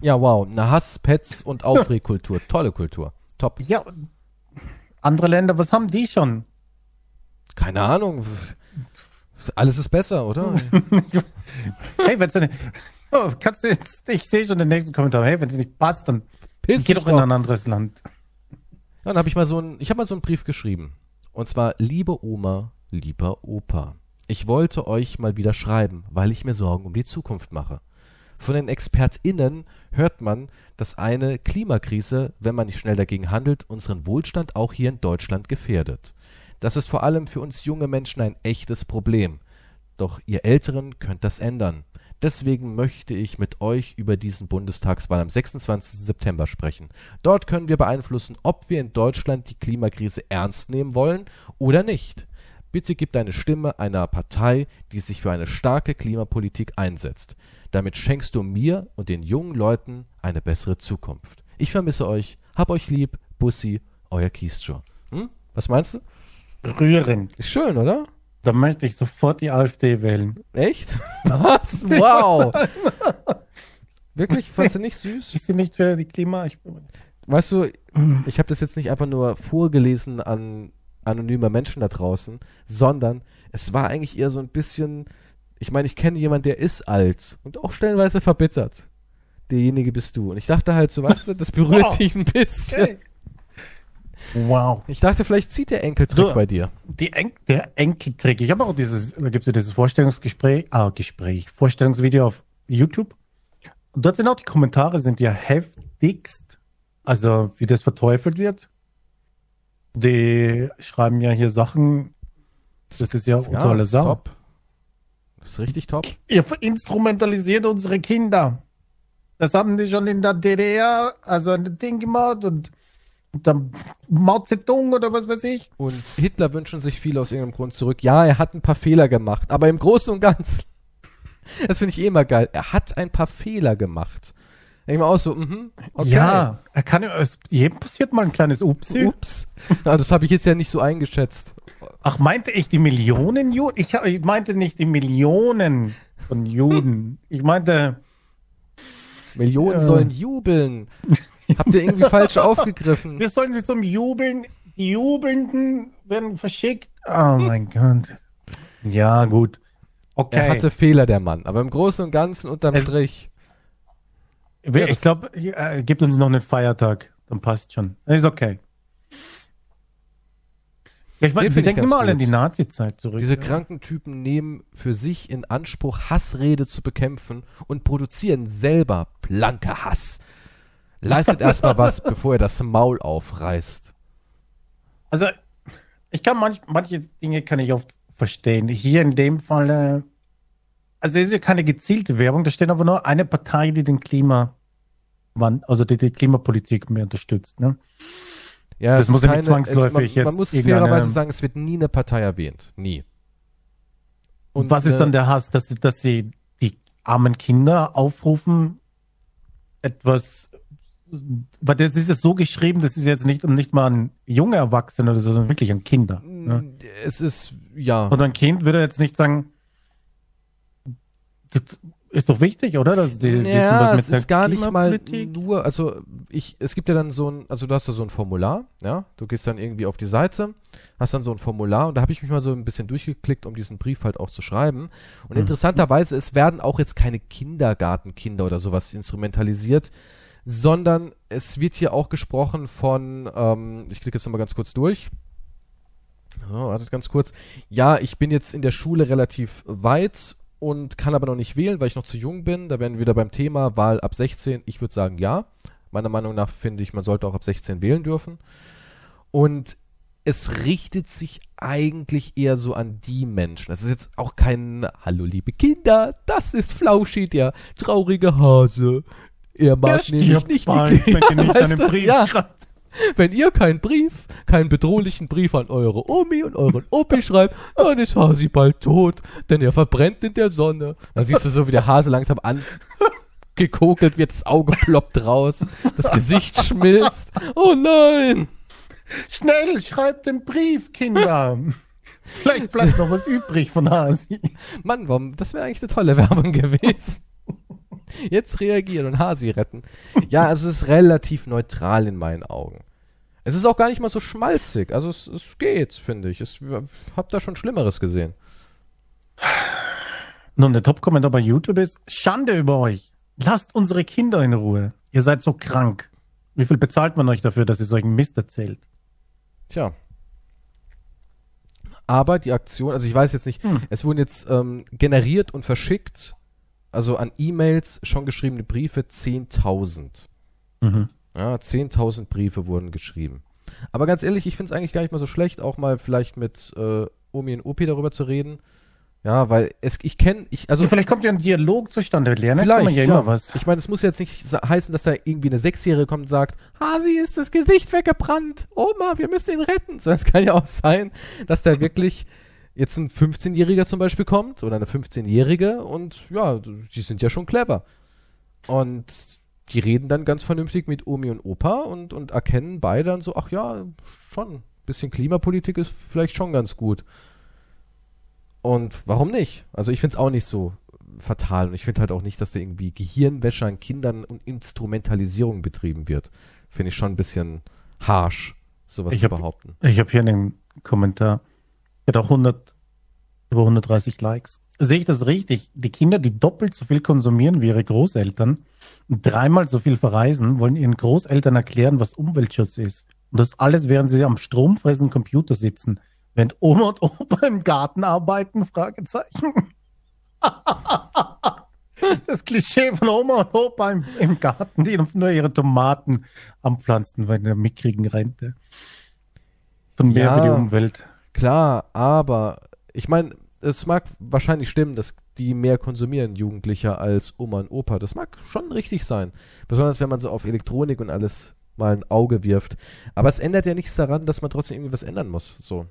Ja, wow. Eine Hass, Pets und Aufregkultur. Tolle Kultur. Top. Ja, andere Länder, was haben die schon? Keine Ahnung. Alles ist besser, oder? hey, wenn es nicht, oh, kannst du jetzt, ich sehe schon den nächsten Kommentar. Hey, wenn es nicht passt, dann Piss geh doch in ein anderes Land. Ja, dann habe ich mal so ein, ich habe mal so einen Brief geschrieben. Und zwar, liebe Oma, lieber Opa. Ich wollte euch mal wieder schreiben, weil ich mir Sorgen um die Zukunft mache. Von den ExpertInnen hört man, dass eine Klimakrise, wenn man nicht schnell dagegen handelt, unseren Wohlstand auch hier in Deutschland gefährdet. Das ist vor allem für uns junge Menschen ein echtes Problem. Doch ihr Älteren könnt das ändern. Deswegen möchte ich mit euch über diesen Bundestagswahl am 26. September sprechen. Dort können wir beeinflussen, ob wir in Deutschland die Klimakrise ernst nehmen wollen oder nicht. Bitte gib deine Stimme einer Partei, die sich für eine starke Klimapolitik einsetzt. Damit schenkst du mir und den jungen Leuten eine bessere Zukunft. Ich vermisse euch, hab euch lieb, Bussi, euer Kiesjo. Hm? Was meinst du? Rührend. Ist schön, oder? Da möchte ich sofort die AfD wählen. Echt? Was? Wow. Wirklich? Fandst du nicht süß? Ist sie nicht für die Klima? Ich, weißt du, ich habe das jetzt nicht einfach nur vorgelesen an anonymer Menschen da draußen, sondern es war eigentlich eher so ein bisschen, ich meine, ich kenne jemanden, der ist alt und auch stellenweise verbittert. Derjenige bist du. Und ich dachte halt so, weißt du, das berührt wow. dich ein bisschen. Okay. Wow. Ich dachte, vielleicht zieht der Enkeltrick so, bei dir. En der Enkeltrick. Ich habe auch dieses, da gibt es ja dieses Vorstellungsgespräch, ah, Gespräch, Vorstellungsvideo auf YouTube. Und dort sind auch die Kommentare, sind ja heftigst. Also, wie das verteufelt wird. Die schreiben ja hier Sachen. Das ist ja, ja tolle Sache. Das ist richtig top. Ihr instrumentalisiert unsere Kinder. Das haben die schon in der DDR, also ein Ding gemacht und, und dann Mao Zedong oder was weiß ich. Und Hitler wünschen sich viel aus irgendeinem Grund zurück. Ja, er hat ein paar Fehler gemacht, aber im Großen und Ganzen. Das finde ich eh immer geil. Er hat ein paar Fehler gemacht. Denk mal aus, so, mhm, okay. Ja, er kann ja, jedem passiert mal ein kleines Upsi. Ups. Ja, das habe ich jetzt ja nicht so eingeschätzt. Ach, meinte ich die Millionen Juden? Ich, ich meinte nicht die Millionen von Juden. Ich meinte. Millionen äh, sollen jubeln. Habt ihr irgendwie falsch aufgegriffen? Wir sollen sie zum Jubeln. Die Jubelnden werden verschickt. Oh mein Gott. Ja, gut. Okay. Er hatte Fehler, der Mann. Aber im Großen und Ganzen unterm es, Strich. Ja, ich glaube, äh, gibt uns noch einen Feiertag. Dann passt schon. Ist okay. Ja, ich mein, wir denken immer alle an die Nazi-Zeit zurück. Diese ja. kranken Typen nehmen für sich in Anspruch, Hassrede zu bekämpfen und produzieren selber blanke Hass. Leistet erstmal was, bevor er das Maul aufreißt. Also, ich kann manch, manche Dinge kann ich oft verstehen. Hier in dem Fall also es ist ja keine gezielte Werbung, da steht aber nur eine Partei, die den Klima, also die, die Klimapolitik mehr unterstützt. Ne? Ja, das muss ja nicht zwangsläufig es, man, jetzt. Man muss fairerweise sagen, es wird nie eine Partei erwähnt. Nie. Und was ist äh, dann der Hass, dass, dass sie die armen Kinder aufrufen, etwas, weil das ist ja so geschrieben, das ist jetzt nicht, nicht mal ein junger Erwachsener oder so, sondern wirklich ein Kinder. Ne? Es ist, ja. Und ein Kind würde jetzt nicht sagen, das ist doch wichtig, oder? Dass die ja, wissen, was mit es ist gar nicht mal nur, also ich, es gibt ja dann so ein, also du hast da so ein Formular, ja, du gehst dann irgendwie auf die Seite, hast dann so ein Formular und da habe ich mich mal so ein bisschen durchgeklickt, um diesen Brief halt auch zu schreiben. Und mhm. interessanterweise, es werden auch jetzt keine Kindergartenkinder oder sowas instrumentalisiert, sondern es wird hier auch gesprochen von, ähm, ich klicke jetzt nochmal ganz kurz durch. Oh, wartet ganz kurz. Ja, ich bin jetzt in der Schule relativ weit und kann aber noch nicht wählen, weil ich noch zu jung bin. Da wären wir wieder beim Thema Wahl ab 16. Ich würde sagen, ja. Meiner Meinung nach finde ich, man sollte auch ab 16 wählen dürfen. Und es richtet sich eigentlich eher so an die Menschen. Es ist jetzt auch kein Hallo liebe Kinder, das ist Flauschi, der traurige Hase. Er mag nämlich nicht bald, die Kinder, wenn ihr nicht einen Brief ja. schreibt. Wenn ihr keinen Brief, keinen bedrohlichen Brief an eure Omi und euren Opi schreibt, dann ist Hasi bald tot, denn er verbrennt in der Sonne. Dann siehst du so, wie der Hase langsam angekokelt wird, das Auge ploppt raus, das Gesicht schmilzt. Oh nein! Schnell, schreibt den Brief, Kinder! Vielleicht bleibt noch was übrig von Hasi. Mann, warum? Das wäre eigentlich eine tolle Werbung gewesen. Jetzt reagieren und Hasi retten. Ja, also es ist relativ neutral in meinen Augen. Es ist auch gar nicht mal so schmalzig. Also es, es geht, finde ich. Ich habe da schon Schlimmeres gesehen. Nun, der Top-Kommentar bei YouTube ist, Schande über euch. Lasst unsere Kinder in Ruhe. Ihr seid so krank. Wie viel bezahlt man euch dafür, dass ihr solchen Mist erzählt? Tja. Aber die Aktion, also ich weiß jetzt nicht, hm. es wurden jetzt ähm, generiert und verschickt, also an E-Mails schon geschriebene Briefe 10.000. Mhm. Ja, 10.000 Briefe wurden geschrieben. Aber ganz ehrlich, ich finde es eigentlich gar nicht mal so schlecht, auch mal vielleicht mit äh, Omi und Opi darüber zu reden. Ja, weil es, ich kenne, ich, also. Ja, vielleicht kommt ja ein Dialog zustande, lernen vielleicht, ja, ja. was. Ich meine, es muss jetzt nicht heißen, dass da irgendwie eine Sechsjährige kommt und sagt, Hasi ist das Gesicht weggebrannt. Oma, wir müssen ihn retten. So, es kann ja auch sein, dass da wirklich jetzt ein 15-Jähriger zum Beispiel kommt oder eine 15-Jährige und ja, die sind ja schon clever. Und die reden dann ganz vernünftig mit Omi und Opa und, und erkennen beide dann so, ach ja, schon, bisschen Klimapolitik ist vielleicht schon ganz gut. Und warum nicht? Also ich finde es auch nicht so fatal und ich finde halt auch nicht, dass da irgendwie Gehirnwäsche an Kindern und Instrumentalisierung betrieben wird. Finde ich schon ein bisschen harsh, sowas ich zu hab, behaupten. Ich habe hier einen Kommentar. Hat auch 100, über 130 Likes. Sehe ich das richtig? Die Kinder, die doppelt so viel konsumieren wie ihre Großeltern und dreimal so viel verreisen, wollen ihren Großeltern erklären, was Umweltschutz ist. Und das alles, während sie am stromfressenden Computer sitzen. Während Oma und Opa im Garten arbeiten? Fragezeichen. das Klischee von Oma und Opa im, im, Garten, die nur ihre Tomaten anpflanzen bei der mickrigen Rente. Von mehr ja, für die Umwelt. Klar, aber ich meine, es mag wahrscheinlich stimmen, dass die mehr konsumieren, Jugendlicher, als Oma und Opa. Das mag schon richtig sein. Besonders wenn man so auf Elektronik und alles mal ein Auge wirft. Aber es ändert ja nichts daran, dass man trotzdem irgendwie was ändern muss. So.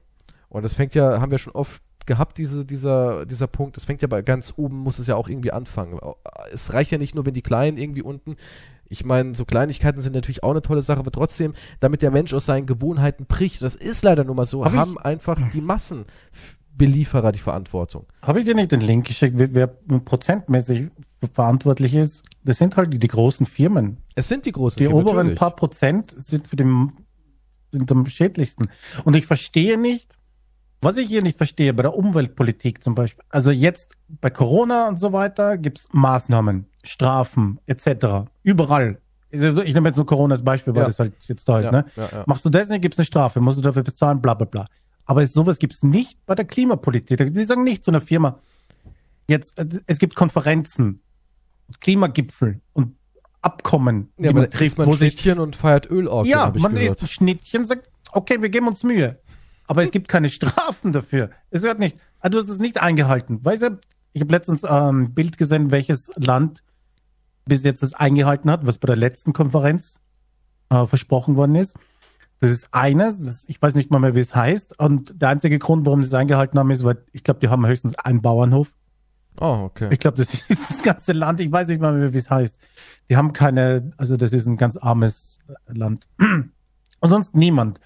Und das fängt ja, haben wir schon oft gehabt, diese, dieser, dieser Punkt. Das fängt ja bei ganz oben, muss es ja auch irgendwie anfangen. Es reicht ja nicht nur, wenn die Kleinen irgendwie unten ich meine, so Kleinigkeiten sind natürlich auch eine tolle Sache, aber trotzdem, damit der Mensch aus seinen Gewohnheiten bricht, das ist leider nun mal so, Hab haben einfach die Massenbelieferer die Verantwortung. Habe ich dir nicht den Link geschickt, wer, wer prozentmäßig verantwortlich ist? Das sind halt die, die großen Firmen. Es sind die großen die Firmen. Die oberen natürlich. paar Prozent sind für den sind am schädlichsten. Und ich verstehe nicht, was ich hier nicht verstehe, bei der Umweltpolitik zum Beispiel, also jetzt bei Corona und so weiter gibt's Maßnahmen, Strafen etc. Überall. Ich nehme jetzt nur Corona als Beispiel, weil ja. das halt jetzt da ist. Ja, ne? Ja, Machst du das nicht, gibt's eine Strafe, musst du dafür bezahlen, bla bla bla. Aber sowas gibt's nicht bei der Klimapolitik. Sie sagen nicht zu einer Firma, jetzt, es gibt Konferenzen, Klimagipfel und Abkommen, die man trifft, man wo Schnittchen sich, und feiert Ölorgien. Ja, man isst Schnittchen, sagt, okay, wir geben uns Mühe aber es gibt keine Strafen dafür. Es wird nicht, ah, du hast es nicht eingehalten. Weißt du, ich habe letztens ähm, ein Bild gesehen, welches Land bis jetzt es eingehalten hat, was bei der letzten Konferenz äh, versprochen worden ist. Das ist eines, das, ich weiß nicht mal mehr, wie es heißt. Und der einzige Grund, warum sie es eingehalten haben, ist, weil ich glaube, die haben höchstens einen Bauernhof. Oh, okay. Ich glaube, das ist das ganze Land. Ich weiß nicht mal mehr, wie es heißt. Die haben keine, also das ist ein ganz armes Land. Und sonst niemand.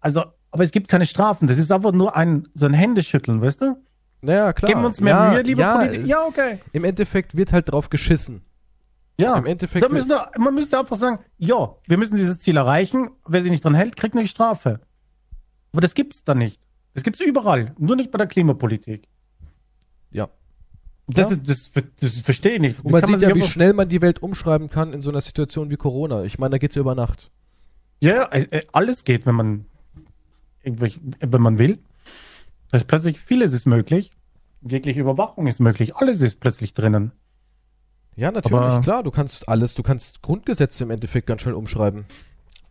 Also aber es gibt keine Strafen. Das ist einfach nur ein, so ein Händeschütteln, weißt du? Naja, klar. Geben wir uns mehr ja, Mühe, lieber ja, Politiker. Ja, okay. Im Endeffekt wird halt drauf geschissen. Ja, im Endeffekt. Da müssen wir, man müsste einfach sagen, ja, wir müssen dieses Ziel erreichen. Wer sich nicht dran hält, kriegt eine Strafe. Aber das gibt's da nicht. Das gibt's überall. Nur nicht bei der Klimapolitik. Ja. Das, ja. Ist, das, das, verstehe ich nicht. Und man sieht ja, wie schnell man die Welt umschreiben kann in so einer Situation wie Corona. Ich meine, da geht's ja über Nacht. Ja, äh, äh, alles geht, wenn man wenn man will. Da ist plötzlich vieles ist möglich. Jegliche Überwachung ist möglich. Alles ist plötzlich drinnen. Ja, natürlich, aber, klar. Du kannst alles, du kannst Grundgesetze im Endeffekt ganz schnell umschreiben.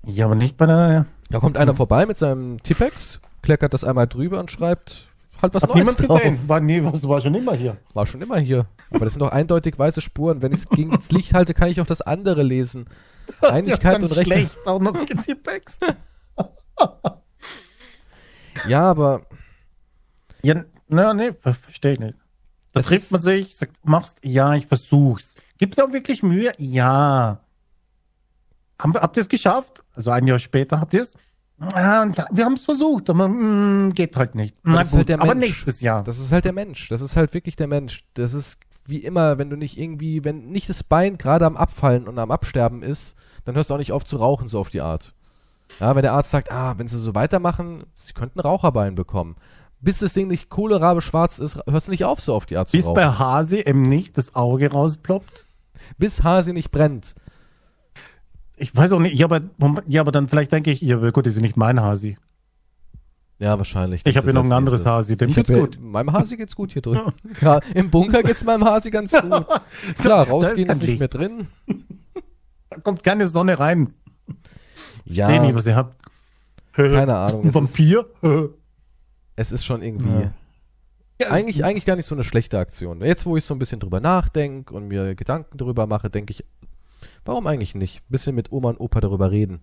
Ja, aber nicht bei der. Da kommt einer vorbei mit seinem Tippex, kleckert das einmal drüber und schreibt halt was Hat Neues niemand drauf. gesehen. War, nie, war schon immer hier. War schon immer hier. Aber das sind doch eindeutig weiße Spuren. Wenn ich es gegen das Licht halte, kann ich auch das andere lesen. Einigkeit und Recht. Schlecht, auch noch getippext. Ja, aber. Ja, na, nee, verstehe ich nicht. Da das trifft man sich, sagt, machst, ja, ich versuch's. Gibt's auch wirklich Mühe? Ja. Haben, habt ihr es geschafft? Also ein Jahr später habt ihr es? Ja, und wir haben es versucht, aber mm, geht halt nicht. Na gut, halt aber nächstes Jahr. Das ist halt der Mensch. Das ist halt wirklich der Mensch. Das ist wie immer, wenn du nicht irgendwie, wenn nicht das Bein gerade am Abfallen und am Absterben ist, dann hörst du auch nicht auf zu rauchen, so auf die Art. Ja, wenn der Arzt sagt, ah, wenn sie so weitermachen, sie könnten Raucherbein bekommen. Bis das Ding nicht kohlerabe schwarz ist, hörst du nicht auf, so auf die Art zu Bis rauchen. Bis bei Hasi eben nicht das Auge rausploppt? Bis Hasi nicht brennt. Ich weiß auch nicht, ja, aber, ja, aber dann vielleicht denke ich, ja, gut, das ist nicht mein Hasi. Ja, wahrscheinlich. Ich habe hier noch ein anderes Hasi, dem ich geht's gut. Meinem Hasi geht's gut hier drin. ja, im Bunker geht's meinem Hasi ganz gut. Klar, rausgehen ist, ist nicht mehr drin. Da kommt keine Sonne rein. Ja. Ich nicht, was ihr habt. Keine Ahnung. Ein Vampir? Ist, es ist schon irgendwie. Ja. Eigentlich, eigentlich gar nicht so eine schlechte Aktion. Jetzt, wo ich so ein bisschen drüber nachdenke und mir Gedanken drüber mache, denke ich, warum eigentlich nicht? Ein bisschen mit Oma und Opa darüber reden.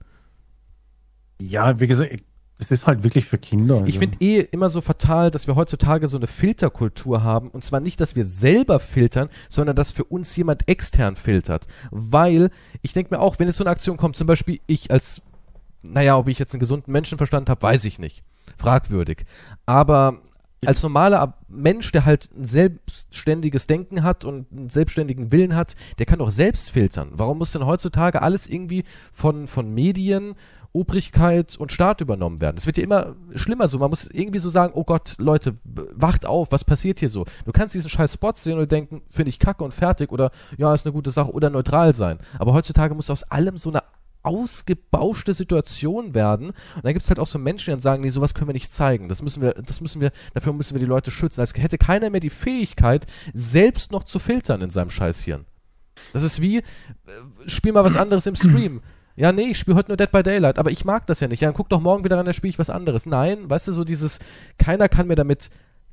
Ja, wie gesagt, es ist halt wirklich für Kinder. Also. Ich finde eh immer so fatal, dass wir heutzutage so eine Filterkultur haben. Und zwar nicht, dass wir selber filtern, sondern dass für uns jemand extern filtert. Weil ich denke mir auch, wenn jetzt so eine Aktion kommt, zum Beispiel ich als, naja, ob ich jetzt einen gesunden Menschenverstand habe, weiß ich nicht. Fragwürdig. Aber als normaler Mensch, der halt ein selbstständiges Denken hat und einen selbstständigen Willen hat, der kann doch selbst filtern. Warum muss denn heutzutage alles irgendwie von, von Medien Obrigkeit und Staat übernommen werden. Es wird ja immer schlimmer so. Man muss irgendwie so sagen, oh Gott, Leute, wacht auf, was passiert hier so? Du kannst diesen scheiß Spot sehen und denken, finde ich kacke und fertig oder ja, ist eine gute Sache oder neutral sein. Aber heutzutage muss aus allem so eine ausgebauschte Situation werden. Und dann gibt es halt auch so Menschen, die dann sagen, nee, sowas können wir nicht zeigen. Das müssen wir, das müssen wir, dafür müssen wir die Leute schützen. Als hätte keiner mehr die Fähigkeit, selbst noch zu filtern in seinem Scheißhirn. Das ist wie, äh, spiel mal was anderes im Stream. Ja, nee, ich spiele heute nur Dead by Daylight, aber ich mag das ja nicht. Ja, dann guck doch morgen wieder ran, dann spiele ich was anderes. Nein, weißt du, so dieses, keiner kann mir damit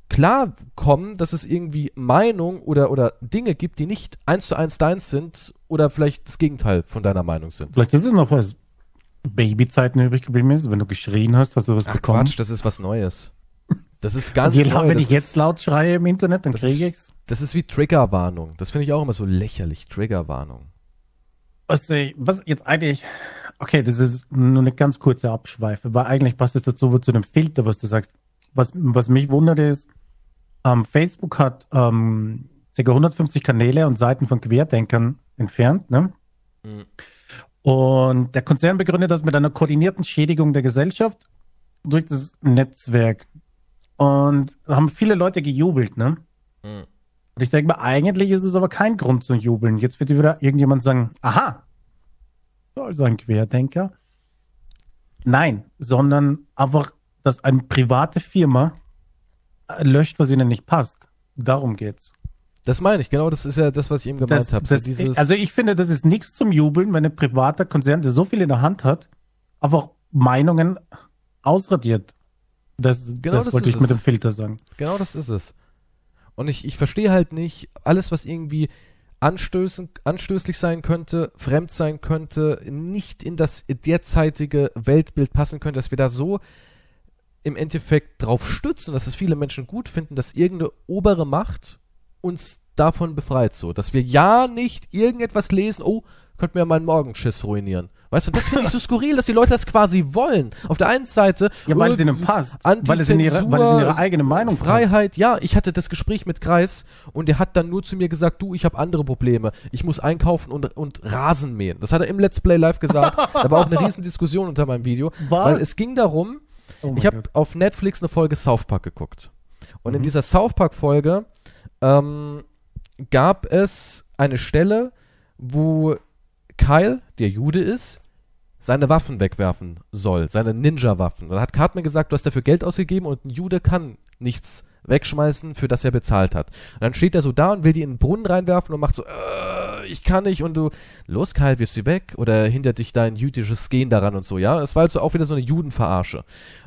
klarkommen, dass es irgendwie Meinung oder, oder Dinge gibt, die nicht eins zu eins deins sind oder vielleicht das Gegenteil von deiner Meinung sind. Vielleicht ist es noch was Babyzeiten übrig geblieben ist, wenn du geschrien hast, hast du was Ach, bekommen. Quatsch, das ist was Neues. Das ist ganz okay, neu. Wenn ich jetzt laut schreie im Internet, dann kriege ich's. Das ist wie Triggerwarnung. Das finde ich auch immer so lächerlich. Triggerwarnung was, was jetzt eigentlich, okay, das ist nur eine ganz kurze Abschweife, weil eigentlich passt es dazu zu dem Filter, was du sagst. Was, was mich wundert ist, ähm, Facebook hat ähm, ca. 150 Kanäle und Seiten von Querdenkern entfernt, ne? Mhm. Und der Konzern begründet das mit einer koordinierten Schädigung der Gesellschaft durch das Netzwerk. Und haben viele Leute gejubelt, ne? Mhm. Und ich denke mal, eigentlich ist es aber kein Grund zum Jubeln. Jetzt wird wieder irgendjemand sagen, aha, also ein Querdenker. Nein, sondern einfach, dass eine private Firma löscht, was ihnen nicht passt. Darum geht's. Das meine ich, genau, das ist ja das, was ich eben gemeint habe. So also ich finde, das ist nichts zum Jubeln, wenn ein privater Konzern, der so viel in der Hand hat, einfach Meinungen ausradiert. Das, genau das, das wollte ich es. mit dem Filter sagen. Genau das ist es. Und ich, ich verstehe halt nicht, alles, was irgendwie anstößen, anstößlich sein könnte, fremd sein könnte, nicht in das derzeitige Weltbild passen könnte, dass wir da so im Endeffekt drauf stützen, dass es viele Menschen gut finden, dass irgendeine obere Macht uns davon befreit, so, dass wir ja nicht irgendetwas lesen, oh, könnte mir meinen Morgenschiss ruinieren. Weißt du, das finde ich so skurril, dass die Leute das quasi wollen. Auf der einen Seite. Ja, weil es ihnen passt. Weil es, in ihre, weil es in ihre eigene Meinung Freiheit, passt. ja. Ich hatte das Gespräch mit Kreis und der hat dann nur zu mir gesagt, du, ich habe andere Probleme. Ich muss einkaufen und, und Rasen mähen. Das hat er im Let's Play Live gesagt. da war auch eine riesen Diskussion unter meinem Video. Was? Weil es ging darum, oh ich habe auf Netflix eine Folge South Park geguckt. Und mhm. in dieser South Park Folge ähm, gab es eine Stelle, wo Kyle, der Jude ist, seine Waffen wegwerfen soll, seine Ninja-Waffen. Dann hat Cartman gesagt, du hast dafür Geld ausgegeben und ein Jude kann nichts wegschmeißen, für das er bezahlt hat. Und dann steht er so da und will die in den Brunnen reinwerfen und macht so, äh, ich kann nicht und du, los Kyle, wirf sie weg oder hindert dich dein jüdisches Gen daran und so, ja. Es war also auch wieder so eine Judenverarsche.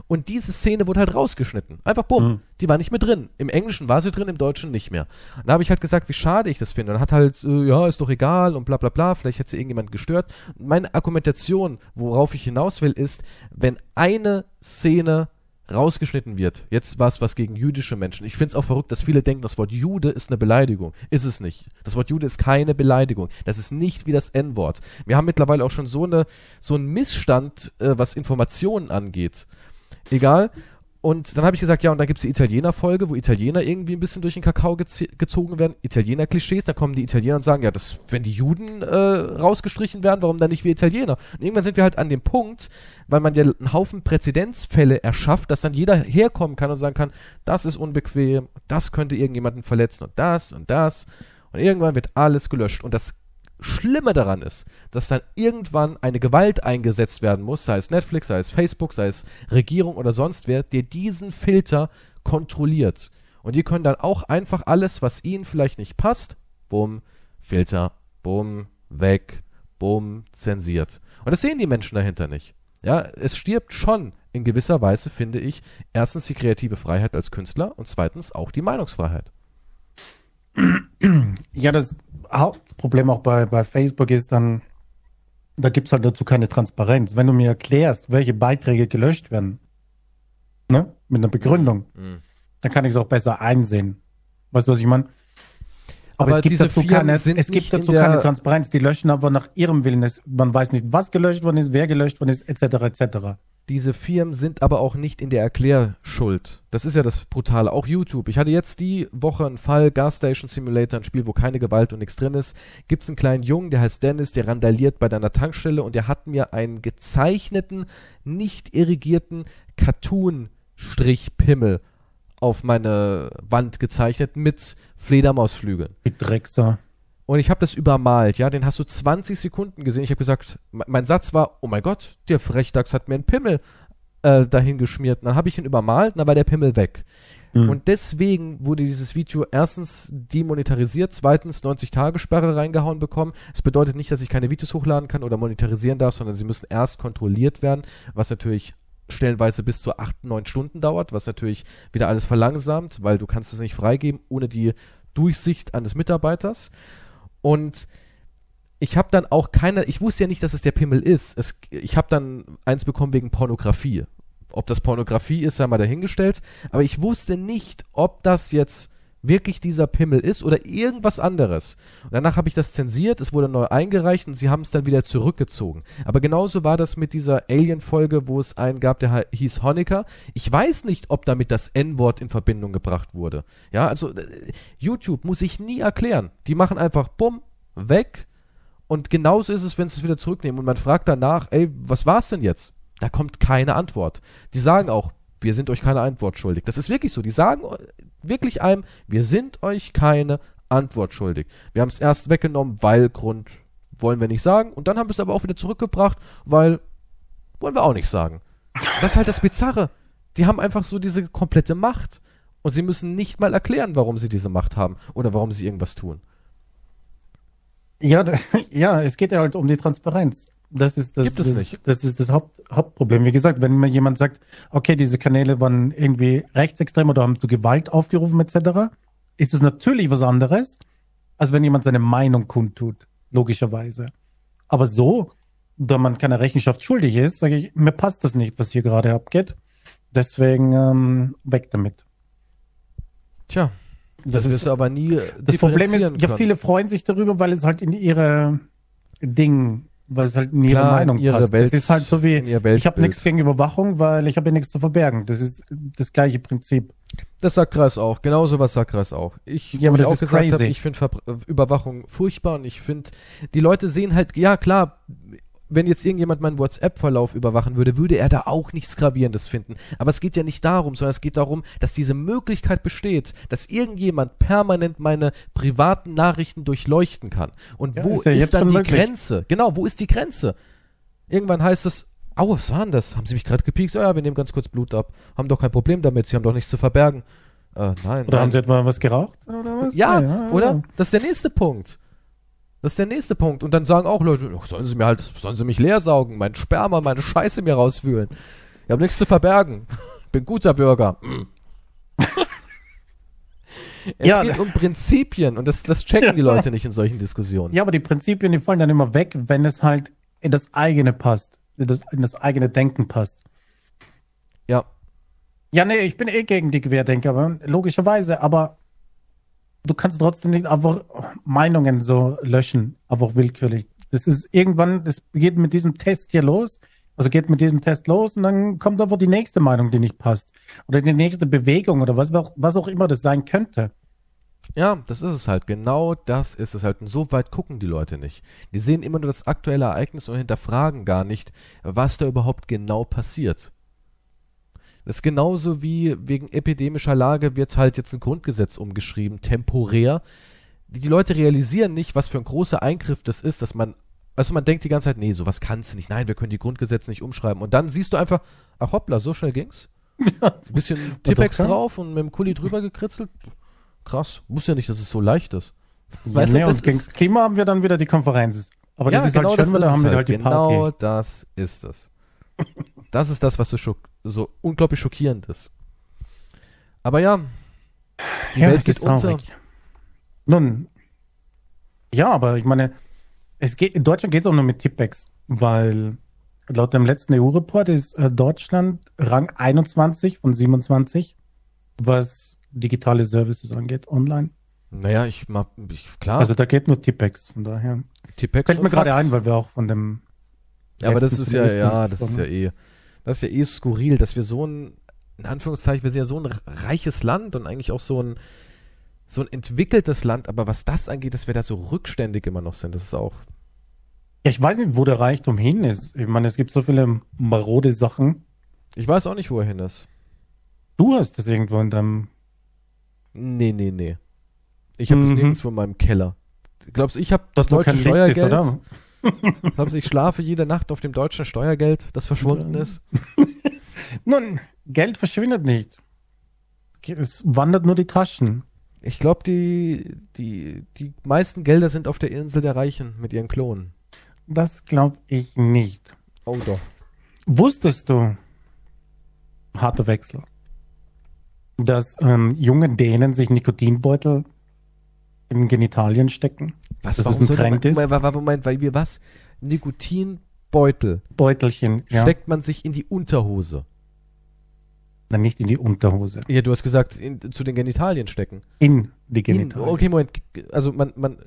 Und diese Szene wurde halt rausgeschnitten. Einfach bumm. Mhm. Die war nicht mehr drin. Im Englischen war sie drin, im Deutschen nicht mehr. Und da habe ich halt gesagt, wie schade ich das finde. Und hat halt, äh, ja, ist doch egal und bla bla bla, vielleicht hat sie irgendjemand gestört. Meine Argumentation, worauf ich hinaus will, ist, wenn eine Szene rausgeschnitten wird, jetzt war es was gegen jüdische Menschen. Ich finde es auch verrückt, dass viele denken, das Wort Jude ist eine Beleidigung. Ist es nicht. Das Wort Jude ist keine Beleidigung. Das ist nicht wie das N-Wort. Wir haben mittlerweile auch schon so eine so einen Missstand, äh, was Informationen angeht. Egal. Und dann habe ich gesagt, ja, und dann gibt es die Italiener-Folge, wo Italiener irgendwie ein bisschen durch den Kakao gezogen werden. Italiener-Klischees, da kommen die Italiener und sagen, ja, das, wenn die Juden äh, rausgestrichen werden, warum dann nicht wir Italiener? Und irgendwann sind wir halt an dem Punkt, weil man ja einen Haufen Präzedenzfälle erschafft, dass dann jeder herkommen kann und sagen kann, das ist unbequem, das könnte irgendjemanden verletzen und das und das. Und irgendwann wird alles gelöscht. Und das Schlimme daran ist, dass dann irgendwann eine Gewalt eingesetzt werden muss, sei es Netflix, sei es Facebook, sei es Regierung oder sonst wer, der diesen Filter kontrolliert. Und die können dann auch einfach alles, was ihnen vielleicht nicht passt, bumm, Filter, bumm, weg, bumm, zensiert. Und das sehen die Menschen dahinter nicht. Ja, es stirbt schon in gewisser Weise, finde ich, erstens die kreative Freiheit als Künstler und zweitens auch die Meinungsfreiheit. Ja, das Hauptproblem auch bei, bei Facebook ist dann, da gibt es halt dazu keine Transparenz. Wenn du mir erklärst, welche Beiträge gelöscht werden, ne, mit einer Begründung, mhm. dann kann ich es auch besser einsehen. Weißt du, was ich meine? Aber, aber, es gibt dazu, keine, es gibt dazu keine Transparenz. Die löschen aber nach ihrem Willen. Man weiß nicht, was gelöscht worden ist, wer gelöscht worden ist, etc. etc. Diese Firmen sind aber auch nicht in der Erklärschuld. Das ist ja das Brutale. Auch YouTube. Ich hatte jetzt die Woche einen Fall, Gas Station Simulator, ein Spiel, wo keine Gewalt und nichts drin ist. Gibt es einen kleinen Jungen, der heißt Dennis, der randaliert bei deiner Tankstelle und der hat mir einen gezeichneten, nicht irrigierten Cartoon-Strich-Pimmel auf meine Wand gezeichnet mit Fledermausflügeln. Mit Dreckser. Und ich habe das übermalt, ja, den hast du 20 Sekunden gesehen. Ich habe gesagt, mein Satz war, oh mein Gott, der Frechdachs hat mir einen Pimmel äh, dahin geschmiert. Und dann habe ich ihn übermalt und dann war der Pimmel weg. Mhm. Und deswegen wurde dieses Video erstens demonetarisiert, zweitens 90 Tage Sperre reingehauen bekommen. Es bedeutet nicht, dass ich keine Videos hochladen kann oder monetarisieren darf, sondern sie müssen erst kontrolliert werden, was natürlich stellenweise bis zu 8, 9 Stunden dauert, was natürlich wieder alles verlangsamt, weil du kannst es nicht freigeben ohne die Durchsicht eines Mitarbeiters. Und ich habe dann auch keine, ich wusste ja nicht, dass es der Pimmel ist. Es, ich habe dann eins bekommen wegen Pornografie. Ob das Pornografie ist, sei mal dahingestellt. Aber ich wusste nicht, ob das jetzt wirklich dieser Pimmel ist oder irgendwas anderes. Und danach habe ich das zensiert, es wurde neu eingereicht und sie haben es dann wieder zurückgezogen. Aber genauso war das mit dieser Alien-Folge, wo es einen gab, der hieß Honecker. Ich weiß nicht, ob damit das N-Wort in Verbindung gebracht wurde. Ja, also äh, YouTube muss ich nie erklären. Die machen einfach bumm, weg. Und genauso ist es, wenn sie es wieder zurücknehmen und man fragt danach, ey, was war es denn jetzt? Da kommt keine Antwort. Die sagen auch, wir sind euch keine Antwort schuldig. Das ist wirklich so. Die sagen wirklich einem, wir sind euch keine Antwort schuldig. Wir haben es erst weggenommen, weil Grund wollen wir nicht sagen. Und dann haben wir es aber auch wieder zurückgebracht, weil wollen wir auch nicht sagen. Das ist halt das Bizarre. Die haben einfach so diese komplette Macht. Und sie müssen nicht mal erklären, warum sie diese Macht haben oder warum sie irgendwas tun. Ja, ja, es geht ja halt um die Transparenz. Das ist das, Gibt es das, nicht. das ist das Haupt, Hauptproblem. Wie gesagt, wenn mir jemand sagt, okay, diese Kanäle waren irgendwie rechtsextrem oder haben zu Gewalt aufgerufen etc., ist es natürlich was anderes, als wenn jemand seine Meinung kundtut, logischerweise. Aber so, da man keine Rechenschaft schuldig ist, sage ich, mir passt das nicht, was hier gerade abgeht. Deswegen ähm, weg damit. Tja, das, das ist aber nie. Das Problem ist, ja, viele freuen sich darüber, weil es halt in ihre Ding weil es halt in ihre Klar, Meinung ihre passt. Welt, das ist halt so wie, ich habe nichts gegen Überwachung, weil ich habe ja nichts zu verbergen. Das ist das gleiche Prinzip. Das sagt Kreis auch. Genauso was sagt Kreis auch. Ich, ja, aber das auch gesagt habe, ich finde Überwachung furchtbar und ich finde, die Leute sehen halt, ja klar, wenn jetzt irgendjemand meinen WhatsApp-Verlauf überwachen würde, würde er da auch nichts Gravierendes finden. Aber es geht ja nicht darum, sondern es geht darum, dass diese Möglichkeit besteht, dass irgendjemand permanent meine privaten Nachrichten durchleuchten kann. Und ja, wo ist, ja ist dann die möglich. Grenze? Genau, wo ist die Grenze? Irgendwann heißt es, Au, was war denn das? Haben Sie mich gerade gepiekt? Oh ja, wir nehmen ganz kurz Blut ab. Haben doch kein Problem damit, Sie haben doch nichts zu verbergen. Äh, nein. Oder nein. haben Sie etwa was geraucht? Oder was? Ja, ja, oder? Das ist der nächste Punkt. Das ist der nächste Punkt. Und dann sagen auch Leute, sollen sie mir halt, sollen sie mich leer saugen, mein Sperma, meine Scheiße mir rauswühlen. Ich habe nichts zu verbergen. Bin guter Bürger. es ja. geht um Prinzipien und das, das checken ja. die Leute nicht in solchen Diskussionen. Ja, aber die Prinzipien, die fallen dann immer weg, wenn es halt in das eigene passt, in das, in das eigene Denken passt. Ja. Ja, nee, ich bin eh gegen die Querdenker, logischerweise, aber du kannst trotzdem nicht einfach Meinungen so löschen, einfach willkürlich. Das ist irgendwann, das geht mit diesem Test hier los, also geht mit diesem Test los und dann kommt einfach die nächste Meinung, die nicht passt. Oder die nächste Bewegung oder was, was auch immer das sein könnte. Ja, das ist es halt. Genau das ist es halt. Und so weit gucken die Leute nicht. Die sehen immer nur das aktuelle Ereignis und hinterfragen gar nicht, was da überhaupt genau passiert. Das ist genauso wie wegen epidemischer Lage wird halt jetzt ein Grundgesetz umgeschrieben, temporär. Die, die Leute realisieren nicht, was für ein großer Eingriff das ist, dass man, also man denkt die ganze Zeit, nee, sowas kannst du nicht, nein, wir können die Grundgesetze nicht umschreiben. Und dann siehst du einfach, ach hoppla, so schnell ging's. Ein bisschen Tippex drauf und mit dem Kuli drüber gekritzelt. Krass, muss ja nicht, dass es so leicht ist. Ja, weißt nee, du, und gegen Klima haben wir dann wieder die Konferenz. Aber ja, das ist genau halt schön, weil da haben wir halt, halt die Genau Party. das ist es. Das ist das, was so, so unglaublich schockierend ist. Aber ja, die ja, Welt geht unter. Nun, ja, aber ich meine, es geht, in Deutschland geht es auch nur mit Tippex, weil laut dem letzten EU-Report ist äh, Deutschland Rang 21 von 27, was digitale Services angeht, online. Naja, ich mag, ich, klar. Also da geht nur Tippex, von daher. Tippex Fällt mir gerade ein, weil wir auch von dem. Ja, aber das ist ja, ja, das ist ja eh das ist ja eh skurril, dass wir so ein, in Anführungszeichen, wir sind ja so ein reiches Land und eigentlich auch so ein, so ein entwickeltes Land, aber was das angeht, dass wir da so rückständig immer noch sind, das ist auch. Ja, ich weiß nicht, wo der Reichtum hin ist. Ich meine, es gibt so viele marode Sachen. Ich weiß auch nicht, wo er hin ist. Du hast das irgendwo in deinem. Nee, nee, nee. Ich habe mhm. das nirgendwo in meinem Keller. Glaubst du, ich habe das deutsche Steuergeld? Ist, Du, ich schlafe jede Nacht auf dem deutschen Steuergeld, das verschwunden ist? Nun, Geld verschwindet nicht. Es wandert nur die Taschen. Ich glaube, die, die, die meisten Gelder sind auf der Insel der Reichen mit ihren Klonen. Das glaube ich nicht. Oh doch. Wusstest du, harter Wechsel, dass ähm, junge Dänen sich Nikotinbeutel in Genitalien stecken? Was, das ist ein Trend ist? Moment, Moment, weil wir was? Nikotinbeutel. Beutelchen, ja. Steckt man sich in die Unterhose. Nein, nicht in die Unterhose. Ja, du hast gesagt, in, zu den Genitalien stecken. In die Genitalien. In, okay, Moment. Also man, man,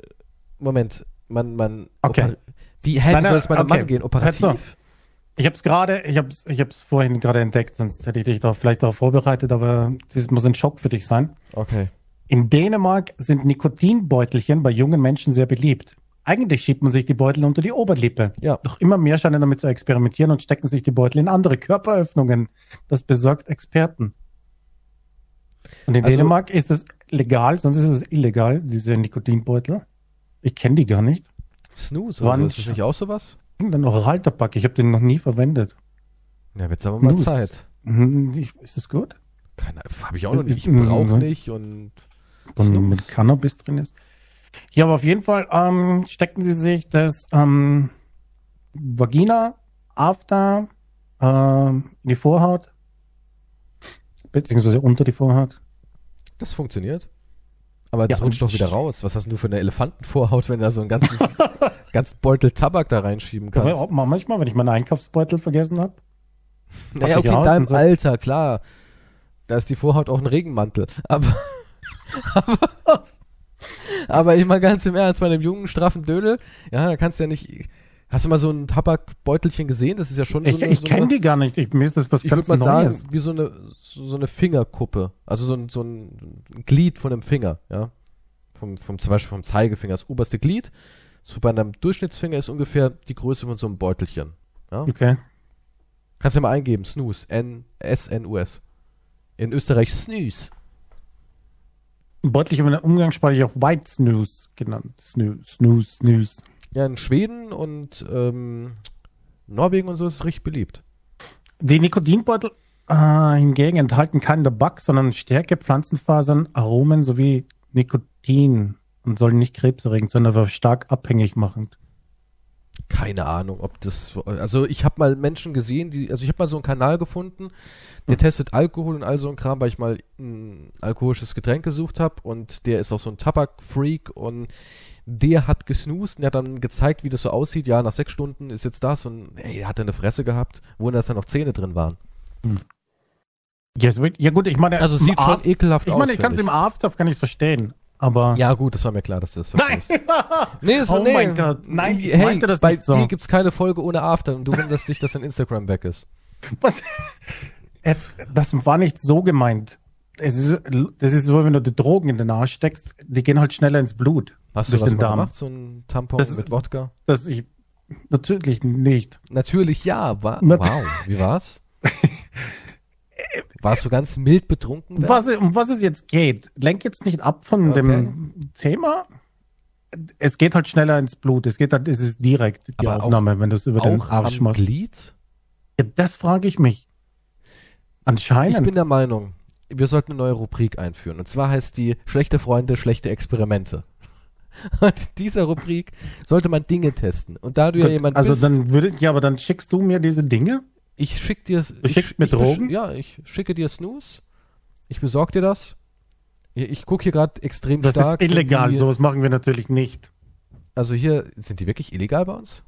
Moment, man, man. Okay. Wie, hä, soll es bei einem okay. Mann gehen? Operativ? Ich habe es gerade, ich habe es ich hab's vorhin gerade entdeckt, sonst hätte ich dich da vielleicht darauf vorbereitet, aber das muss ein Schock für dich sein. Okay. In Dänemark sind Nikotinbeutelchen bei jungen Menschen sehr beliebt. Eigentlich schiebt man sich die Beutel unter die Oberlippe. Ja. Doch immer mehr scheinen damit zu experimentieren und stecken sich die Beutel in andere Körperöffnungen. Das besorgt Experten. Und in also, Dänemark ist es legal, sonst ist es illegal, diese Nikotinbeutel. Ich kenne die gar nicht. Snooze, oder so, ist das nicht auch sowas? Dann Oraltabak, ich habe den noch nie verwendet. Ja, wird's aber mal. Zeit. Mhm, ist das gut? Keine habe ich auch noch nicht. Ich brauche nicht und und mit Cannabis drin ist. Ja, aber auf jeden Fall ähm, stecken sie sich das ähm, Vagina, After, äh, in die Vorhaut, beziehungsweise unter die Vorhaut. Das funktioniert. Aber das ja, rutscht doch wieder raus. Was hast du für eine Elefantenvorhaut, wenn du da so einen ganzen, ganzen Beutel Tabak da reinschieben kannst? Ja, manchmal, wenn ich meinen Einkaufsbeutel vergessen habe. Naja, okay, in deinem so. Alter, klar. Da ist die Vorhaut auch ein Regenmantel. Aber aber, aber ich mal ganz im Ernst, bei einem jungen, straffen Dödel, ja, da kannst du ja nicht. Hast du mal so ein Tabakbeutelchen gesehen? Das ist ja schon so Ich, ich so kenne die gar nicht. Ich, mir ist das was ich ganz würde mal Neues. sagen, wie so eine, so, eine Fingerkuppe. Also so ein, so ein Glied von einem Finger, ja. Vom, vom, zum Beispiel vom Zeigefinger, das oberste Glied. So bei einem Durchschnittsfinger ist ungefähr die Größe von so einem Beutelchen. Ja? Okay. Kannst du ja mal eingeben. Snooze. N-S-N-U-S. In Österreich Snooze. Deutlich in der Umgangssprache auch White Snooze genannt. Snooze, Snooze, Snooze. Ja, in Schweden und ähm, Norwegen und so ist es richtig beliebt. Die Nikotinbeutel äh, hingegen enthalten keinen Tabak, sondern Stärke, Pflanzenfasern, Aromen sowie Nikotin und sollen nicht krebserregend, sondern stark abhängig machend. Keine Ahnung, ob das. Also ich habe mal Menschen gesehen, die. Also ich habe mal so einen Kanal gefunden, der hm. testet Alkohol und all so ein Kram, weil ich mal ein alkoholisches Getränk gesucht habe und der ist auch so ein Tabak-Freak und der hat gesnoost und der hat dann gezeigt, wie das so aussieht. Ja, nach sechs Stunden ist jetzt das und ey, er hat eine Fresse gehabt, wo in das dann noch Zähne drin waren. Hm. Yes, ja gut, ich meine, also sieht schon ekelhaft aus. Ich meine, ich kann es im After, kann ich es verstehen. Aber ja gut, das war mir klar, dass du das verstehst. Nein! nee, es war, oh nee. mein Gott, nein, ich hey, das bei nicht so. dir gibt's keine Folge ohne After und du wunderst dich, dass dein Instagram weg ist. Was? Jetzt, das war nicht so gemeint. Es ist, das ist so, wenn du die Drogen in den Arsch steckst, die gehen halt schneller ins Blut. Hast du was mal gemacht, so ein Tampon das, mit Wodka? Das ich natürlich nicht. Natürlich ja. Wa wow, wie war's? Warst du ganz mild betrunken? Was, um was es jetzt geht, lenk jetzt nicht ab von okay. dem Thema. Es geht halt schneller ins Blut. Es geht halt, es ist direkt die Aber Aufnahme, auch, wenn du es über den Arsch machst. Glied? Ja, das frage ich mich. Anscheinend. Ich bin der Meinung, wir sollten eine neue Rubrik einführen. Und zwar heißt die Schlechte Freunde, schlechte Experimente. Und dieser Rubrik sollte man Dinge testen. Und da du ja jemand also bist. Also dann würde, ja, aber dann schickst du mir diese Dinge ich schick dir. Du schickst mir Drogen? Ja, ich schicke dir Snooze. Ich besorge dir das. Ich, ich gucke hier gerade extrem das stark. Das ist illegal, die, sowas machen wir natürlich nicht. Also hier, sind die wirklich illegal bei uns?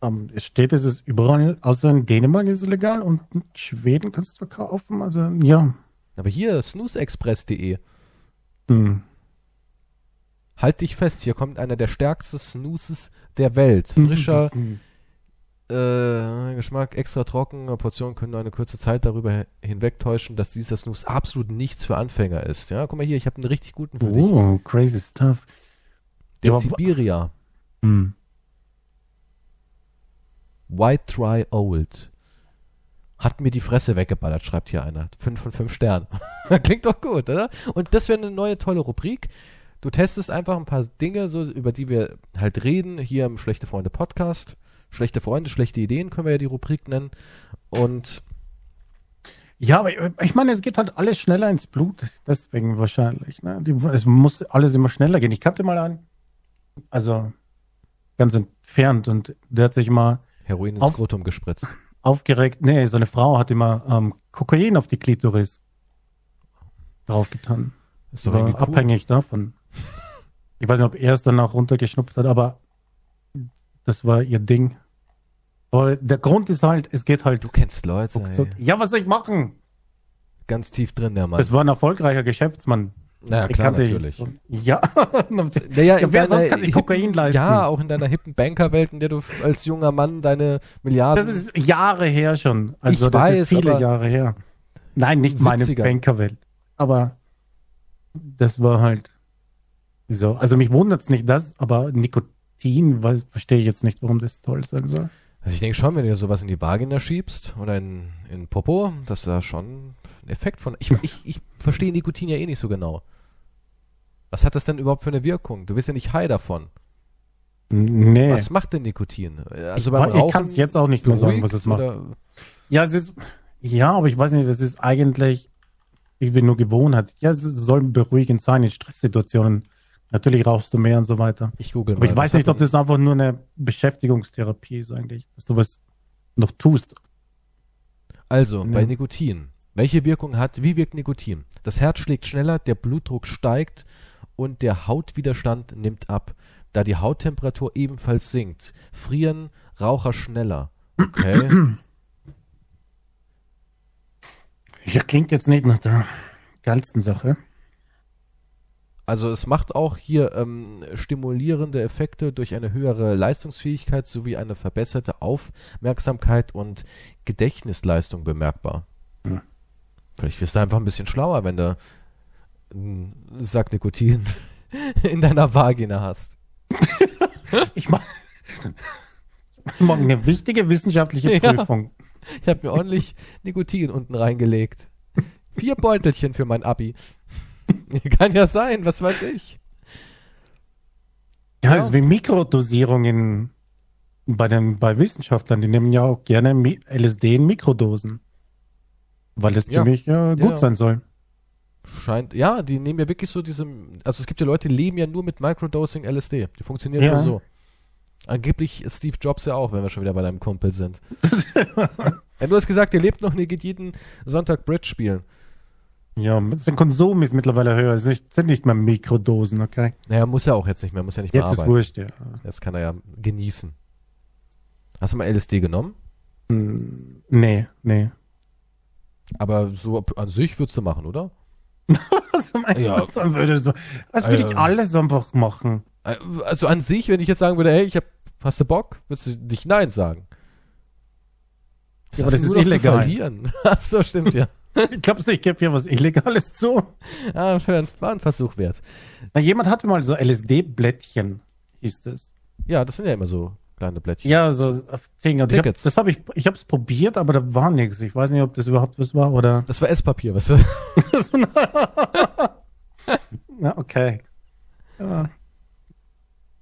Um, es steht, es ist überall, außer in Dänemark ist es legal und in Schweden kannst du verkaufen, also ja. Aber hier, snoozeexpress.de. Hm. Halt dich fest, hier kommt einer der stärksten Snoozes der Welt. Frischer, äh, Geschmack extra trocken, Portionen können nur eine kurze Zeit darüber hinwegtäuschen, dass dieser Snooze absolut nichts für Anfänger ist. Ja, guck mal hier, ich habe einen richtig guten für oh, dich. Oh, crazy stuff. Der ja, Sibiria. Hm. White Dry Old. Hat mir die Fresse weggeballert, schreibt hier einer. Fünf von fünf Sternen. Klingt doch gut, oder? Und das wäre eine neue tolle Rubrik. Du testest einfach ein paar Dinge, so, über die wir halt reden, hier im Schlechte Freunde Podcast Schlechte Freunde, schlechte Ideen können wir ja die Rubrik nennen. Und ja, aber ich meine, es geht halt alles schneller ins Blut, deswegen wahrscheinlich. Ne? Die, es muss alles immer schneller gehen. Ich kannte mal einen, also ganz entfernt, und der hat sich mal Heroin ins Skrotum gespritzt. Aufgeregt, nee, seine Frau hat immer ähm, Kokain auf die Klitoris draufgetan. Ist doch cool. abhängig davon. Ich weiß nicht, ob er es dann auch runtergeschnupft hat, aber das war ihr Ding. Aber der Grund ist halt, es geht halt. Du kennst Leute. Ja, was soll ich machen? Ganz tief drin, der Mann. Es war ein erfolgreicher Geschäftsmann. Naja, klar, natürlich. Ich. Ja. naja, ja, wer sonst kann sich Kokain leisten? Ja, auch in deiner hippen Bankerwelt, in der du als junger Mann deine Milliarden. Das ist Jahre her schon. Also, ich das weiß, ist viele Jahre her. Nein, nicht 70er. meine Bankerwelt. Aber das war halt so. Also, mich wundert es nicht das, aber Nikotin, verstehe ich jetzt nicht, warum das toll sein soll. Also ich denke schon, wenn du sowas in die Vagina schiebst oder in, in Popo, dass da schon ein Effekt von. Ich, ich, ich verstehe Nikotin ja eh nicht so genau. Was hat das denn überhaupt für eine Wirkung? Du bist ja nicht high davon. Nee. Was macht denn Nikotin? Also ich, beim Rauchen, ich kann es jetzt auch nicht mehr sagen, was es macht. Oder? Ja, es ist, ja, aber ich weiß nicht, das ist eigentlich, ich bin nur Gewohnheit. Ja, es soll beruhigend sein in Stresssituationen. Natürlich rauchst du mehr und so weiter. Ich google mal. Aber ich weiß nicht, ob das einfach nur eine Beschäftigungstherapie ist eigentlich, dass du was noch tust. Also, ja. bei Nikotin. Welche Wirkung hat, wie wirkt Nikotin? Das Herz schlägt schneller, der Blutdruck steigt und der Hautwiderstand nimmt ab, da die Hauttemperatur ebenfalls sinkt. Frieren Raucher schneller. Okay. Ja, klingt jetzt nicht nach der geilsten Sache. Also es macht auch hier ähm, stimulierende Effekte durch eine höhere Leistungsfähigkeit sowie eine verbesserte Aufmerksamkeit und Gedächtnisleistung bemerkbar. Hm. Vielleicht wirst du einfach ein bisschen schlauer, wenn du einen Sack Nikotin in deiner Vagina hast. ich mache mach eine wichtige wissenschaftliche Prüfung. Ja, ich habe mir ordentlich Nikotin unten reingelegt. Vier Beutelchen für mein Abi. Kann ja sein, was weiß ich. Ja, ja. ist wie Mikrodosierungen bei, den, bei Wissenschaftlern. Die nehmen ja auch gerne LSD in Mikrodosen. Weil es ja. ziemlich äh, gut ja. sein soll. Scheint, ja, die nehmen ja wirklich so diese, also es gibt ja Leute, die leben ja nur mit Microdosing LSD. Die funktionieren nur so. Angeblich Steve Jobs ja auch, wenn wir schon wieder bei deinem Kumpel sind. ja, du hast gesagt, ihr lebt noch, ihr geht jeden Sonntag Bridge spielen. Ja, der Konsum ist mittlerweile höher. Es sind nicht mehr Mikrodosen, okay? Naja, muss er auch jetzt nicht mehr, muss ja nicht jetzt mehr arbeiten. Jetzt ist wurscht, ja. Jetzt kann er ja genießen. Hast du mal LSD genommen? Hm, nee, nee. Aber so an sich würdest du machen, oder? Was meinst ja. du, dann würdest du? Das würde ich alles einfach machen. Äh, also an sich, wenn ich jetzt sagen würde, hey, ich hab, hast du Bock, würdest du nicht Nein sagen. Das ja, aber das ist illegal. verlieren. Ach so, stimmt ja. Ich glaube, ich gebe hier was Illegales zu. Ja, war ein Versuch wert. Na, jemand hatte mal so LSD-Blättchen, hieß das. Ja, das sind ja immer so kleine Blättchen. Ja, so Dinge. Tickets. Hab, das habe ich, ich habe es probiert, aber da war nichts. Ich weiß nicht, ob das überhaupt was war oder. Das war Esspapier, weißt du? ja, okay. Ja.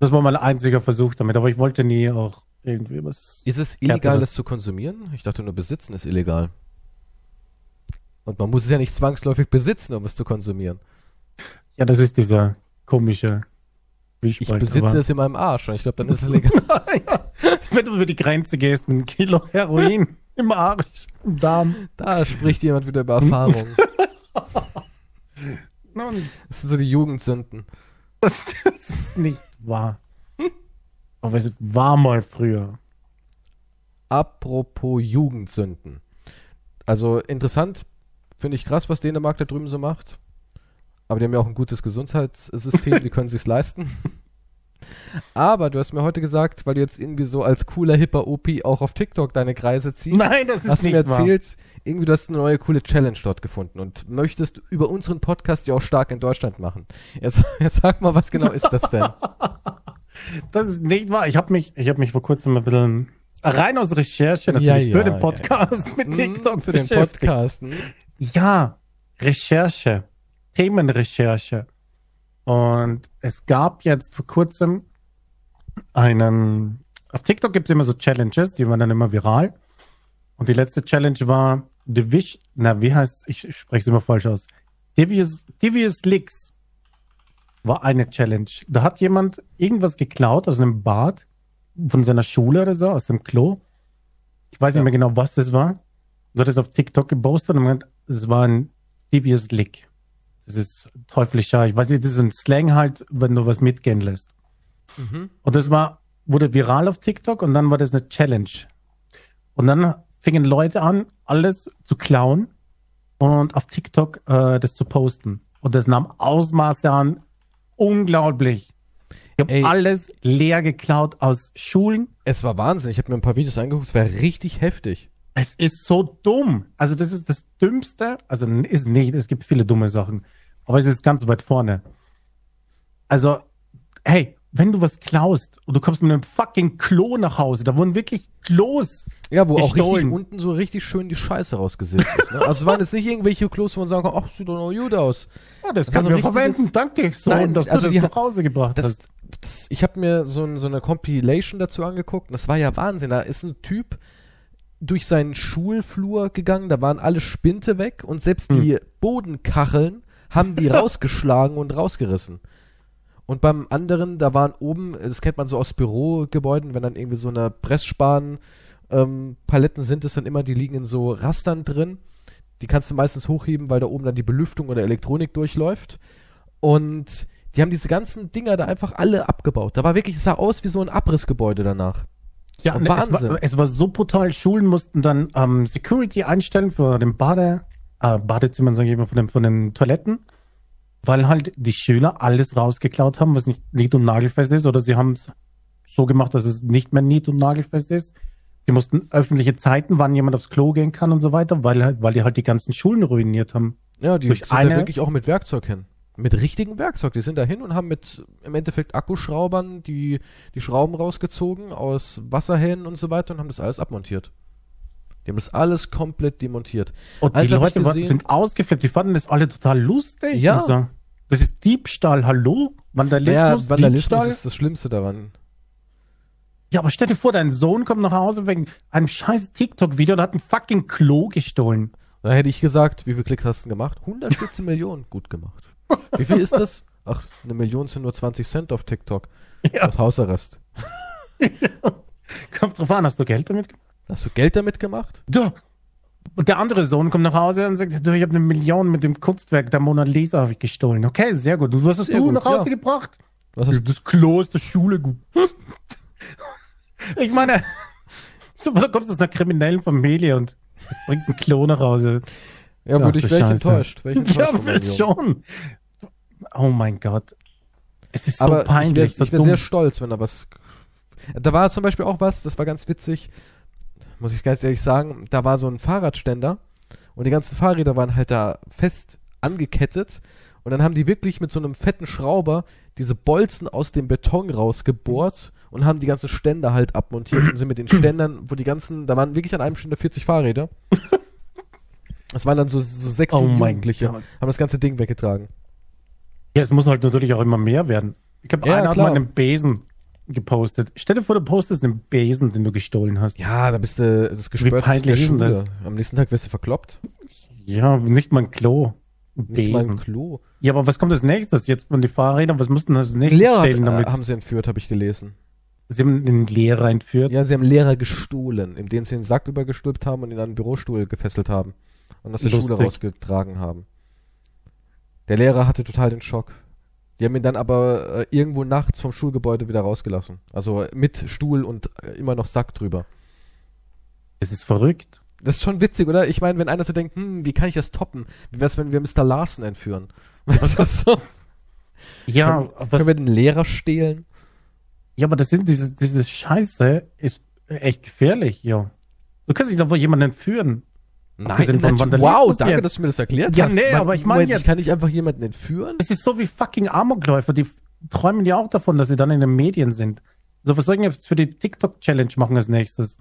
Das war mein einziger Versuch damit, aber ich wollte nie auch irgendwie was. Ist es illegal, das zu konsumieren? Ich dachte nur, besitzen ist illegal. Und man muss es ja nicht zwangsläufig besitzen, um es zu konsumieren. Ja, das ist dieser komische ich besitze es in meinem Arsch und ich glaube, dann ist es legal. ja. Wenn du über die Grenze gehst mit einem Kilo Heroin im Arsch, im Darm. Da spricht jemand wieder über Erfahrung. das sind so die Jugendsünden. Das, das ist nicht wahr. Aber es war mal früher. Apropos Jugendsünden. Also interessant, finde ich krass, was Dänemark da drüben so macht. Aber die haben ja auch ein gutes Gesundheitssystem, die können sich's leisten. Aber du hast mir heute gesagt, weil du jetzt irgendwie so als cooler, hipper OP auch auf TikTok deine Kreise ziehst. Nein, das ist hast nicht mir erzählt, wahr. irgendwie du hast eine neue coole Challenge dort gefunden und möchtest über unseren Podcast ja auch stark in Deutschland machen. Jetzt, jetzt sag mal, was genau ist das denn? das ist nicht wahr. Ich habe mich, ich habe mich vor kurzem ein bisschen rein aus Recherche natürlich ja, ja, für den Podcast ja, mit mhm, TikTok für den Podcast. Hm? Ja, Recherche. Themenrecherche. Und es gab jetzt vor kurzem einen, auf TikTok gibt es immer so Challenges, die waren dann immer viral. Und die letzte Challenge war Divish, na, wie heißt ich, ich spreche es immer falsch aus. Devious, Devious Licks war eine Challenge. Da hat jemand irgendwas geklaut aus einem Bad von seiner Schule oder so, aus dem Klo. Ich weiß ja. nicht mehr genau, was das war. Du hat es auf TikTok gepostet und meint, es war ein Devious Lick. Das ist teuflischer. Ich weiß nicht, das ist ein Slang halt, wenn du was mitgehen lässt. Mhm. Und das war, wurde viral auf TikTok und dann war das eine Challenge. Und dann fingen Leute an, alles zu klauen und auf TikTok äh, das zu posten. Und das nahm Ausmaße an. Unglaublich. Ich habe alles leer geklaut aus Schulen. Es war Wahnsinn. Ich habe mir ein paar Videos angeguckt. Es war richtig heftig. Es ist so dumm. Also das ist das Dümmste. Also ist nicht, es gibt viele dumme Sachen. Aber es ist ganz weit vorne. Also, hey, wenn du was klaust und du kommst mit einem fucking Klo nach Hause, da wurden wirklich Klos. Ja, wo gestohlen. auch richtig unten so richtig schön die Scheiße rausgesilbt ist. Ne? Also es waren jetzt nicht irgendwelche Klos, wo man sagen kann, ach, sieht doch noch gut aus. Ja, das, das kann man also verwenden. Danke, so, Nein, dass also du das nach Hause gebracht das, hast. Das, ich habe mir so, so eine Compilation dazu angeguckt und das war ja Wahnsinn. Da ist ein Typ, durch seinen Schulflur gegangen, da waren alle Spinte weg und selbst hm. die Bodenkacheln haben die rausgeschlagen und rausgerissen. Und beim anderen, da waren oben, das kennt man so aus Bürogebäuden, wenn dann irgendwie so eine Pressspan ähm, Paletten sind, ist dann immer, die liegen in so Rastern drin. Die kannst du meistens hochheben, weil da oben dann die Belüftung oder Elektronik durchläuft. Und die haben diese ganzen Dinger da einfach alle abgebaut. Da war wirklich, es sah aus wie so ein Abrissgebäude danach. Ja, ne, Wahnsinn. Es war, es war, so brutal. Schulen mussten dann ähm, Security einstellen für den Bade, äh, Badezimmer, sage ich mal, von den, von den Toiletten, weil halt die Schüler alles rausgeklaut haben, was nicht nied- und nagelfest ist, oder sie haben es so gemacht, dass es nicht mehr nied- und nagelfest ist. Die mussten öffentliche Zeiten, wann jemand aufs Klo gehen kann und so weiter, weil, weil die halt die ganzen Schulen ruiniert haben. Ja, die Durch sind eine, da wirklich auch mit Werkzeug hin mit richtigem Werkzeug. Die sind da hin und haben mit im Endeffekt Akkuschraubern die, die Schrauben rausgezogen aus Wasserhähnen und so weiter und haben das alles abmontiert. Die haben das alles komplett demontiert. Und die Leute gesehen, sind ausgeflippt, die fanden das alle total lustig. Ja. So. Das ist Diebstahl, hallo? Vandalismus? Ja, Vandalismus Diebstahl? ist das Schlimmste daran. Ja, aber stell dir vor, dein Sohn kommt nach Hause wegen einem scheiß TikTok-Video und hat ein fucking Klo gestohlen. Da hätte ich gesagt, wie viel Klicks hast du gemacht? 114 Millionen. Gut gemacht. Wie viel ist das? Ach, eine Million sind nur 20 Cent auf TikTok. Ja. Aus Hausarrest. ja. Kommt drauf an, hast du Geld damit gemacht? Hast du Geld damit gemacht? Ja. Und der andere Sohn kommt nach Hause und sagt, ich habe eine Million mit dem Kunstwerk der Mona Lisa ich gestohlen. Okay, sehr gut. Und was hast sehr du gut, nach Hause ja. gebracht? Was hast das Klo ist der Schule gut. ich meine, du kommst aus einer kriminellen Familie und Bringt einen Klo nach Hause. Ja, würde ich, ich enttäuscht. Wär ich enttäuscht ja, schon. Oh mein Gott. Es ist so Aber peinlich. Ich wäre wär sehr stolz, wenn da was. Da war zum Beispiel auch was, das war ganz witzig, muss ich ganz ehrlich sagen. Da war so ein Fahrradständer und die ganzen Fahrräder waren halt da fest angekettet. Und dann haben die wirklich mit so einem fetten Schrauber diese Bolzen aus dem Beton rausgebohrt und haben die ganzen Ständer halt abmontiert und sind mit den Ständern, wo die ganzen, da waren wirklich an einem Ständer 40 Fahrräder. Das waren dann so, so sechs oh Jugendliche, haben das ganze Ding weggetragen. Ja, es muss halt natürlich auch immer mehr werden. Ich glaube, ja, einer hat mal einen Besen gepostet. Stell dir vor, du postest einen Besen, den du gestohlen hast. Ja, da bist du das gespürt. Peinlich ist das? Am nächsten Tag wirst du verkloppt. Ja, nicht mal ein Klo. Besen. Nicht mal ein Klo. Ja, aber was kommt als nächstes? Jetzt von den Fahrrädern, was mussten das nächstes Lehrer stellen damit? haben sie entführt, habe ich gelesen. Sie haben den Lehrer entführt? Ja, sie haben Lehrer gestohlen, indem sie den Sack übergestülpt haben und ihn an den Bürostuhl gefesselt haben. Und aus der Lustig. Schule rausgetragen haben. Der Lehrer hatte total den Schock. Die haben ihn dann aber äh, irgendwo nachts vom Schulgebäude wieder rausgelassen. Also mit Stuhl und äh, immer noch Sack drüber. Es ist verrückt. Das ist schon witzig, oder? Ich meine, wenn einer so denkt, hm, wie kann ich das toppen? Wie wär's, wenn wir Mr. Larsen entführen? Weißt du so? Ja, können, können wir den Lehrer stehlen? Ja, aber das sind diese, diese Scheiße ist echt gefährlich, ja. Du kannst dich doch wohl jemanden entführen. Nein, von wow, danke, jetzt. dass du mir das erklärt ja, hast. Ja, nee, aber ich meine jetzt. Kann ich einfach jemanden entführen? Es ist so wie fucking Amokläufer, die träumen ja auch davon, dass sie dann in den Medien sind. So, was sollen wir jetzt für die TikTok-Challenge machen als nächstes?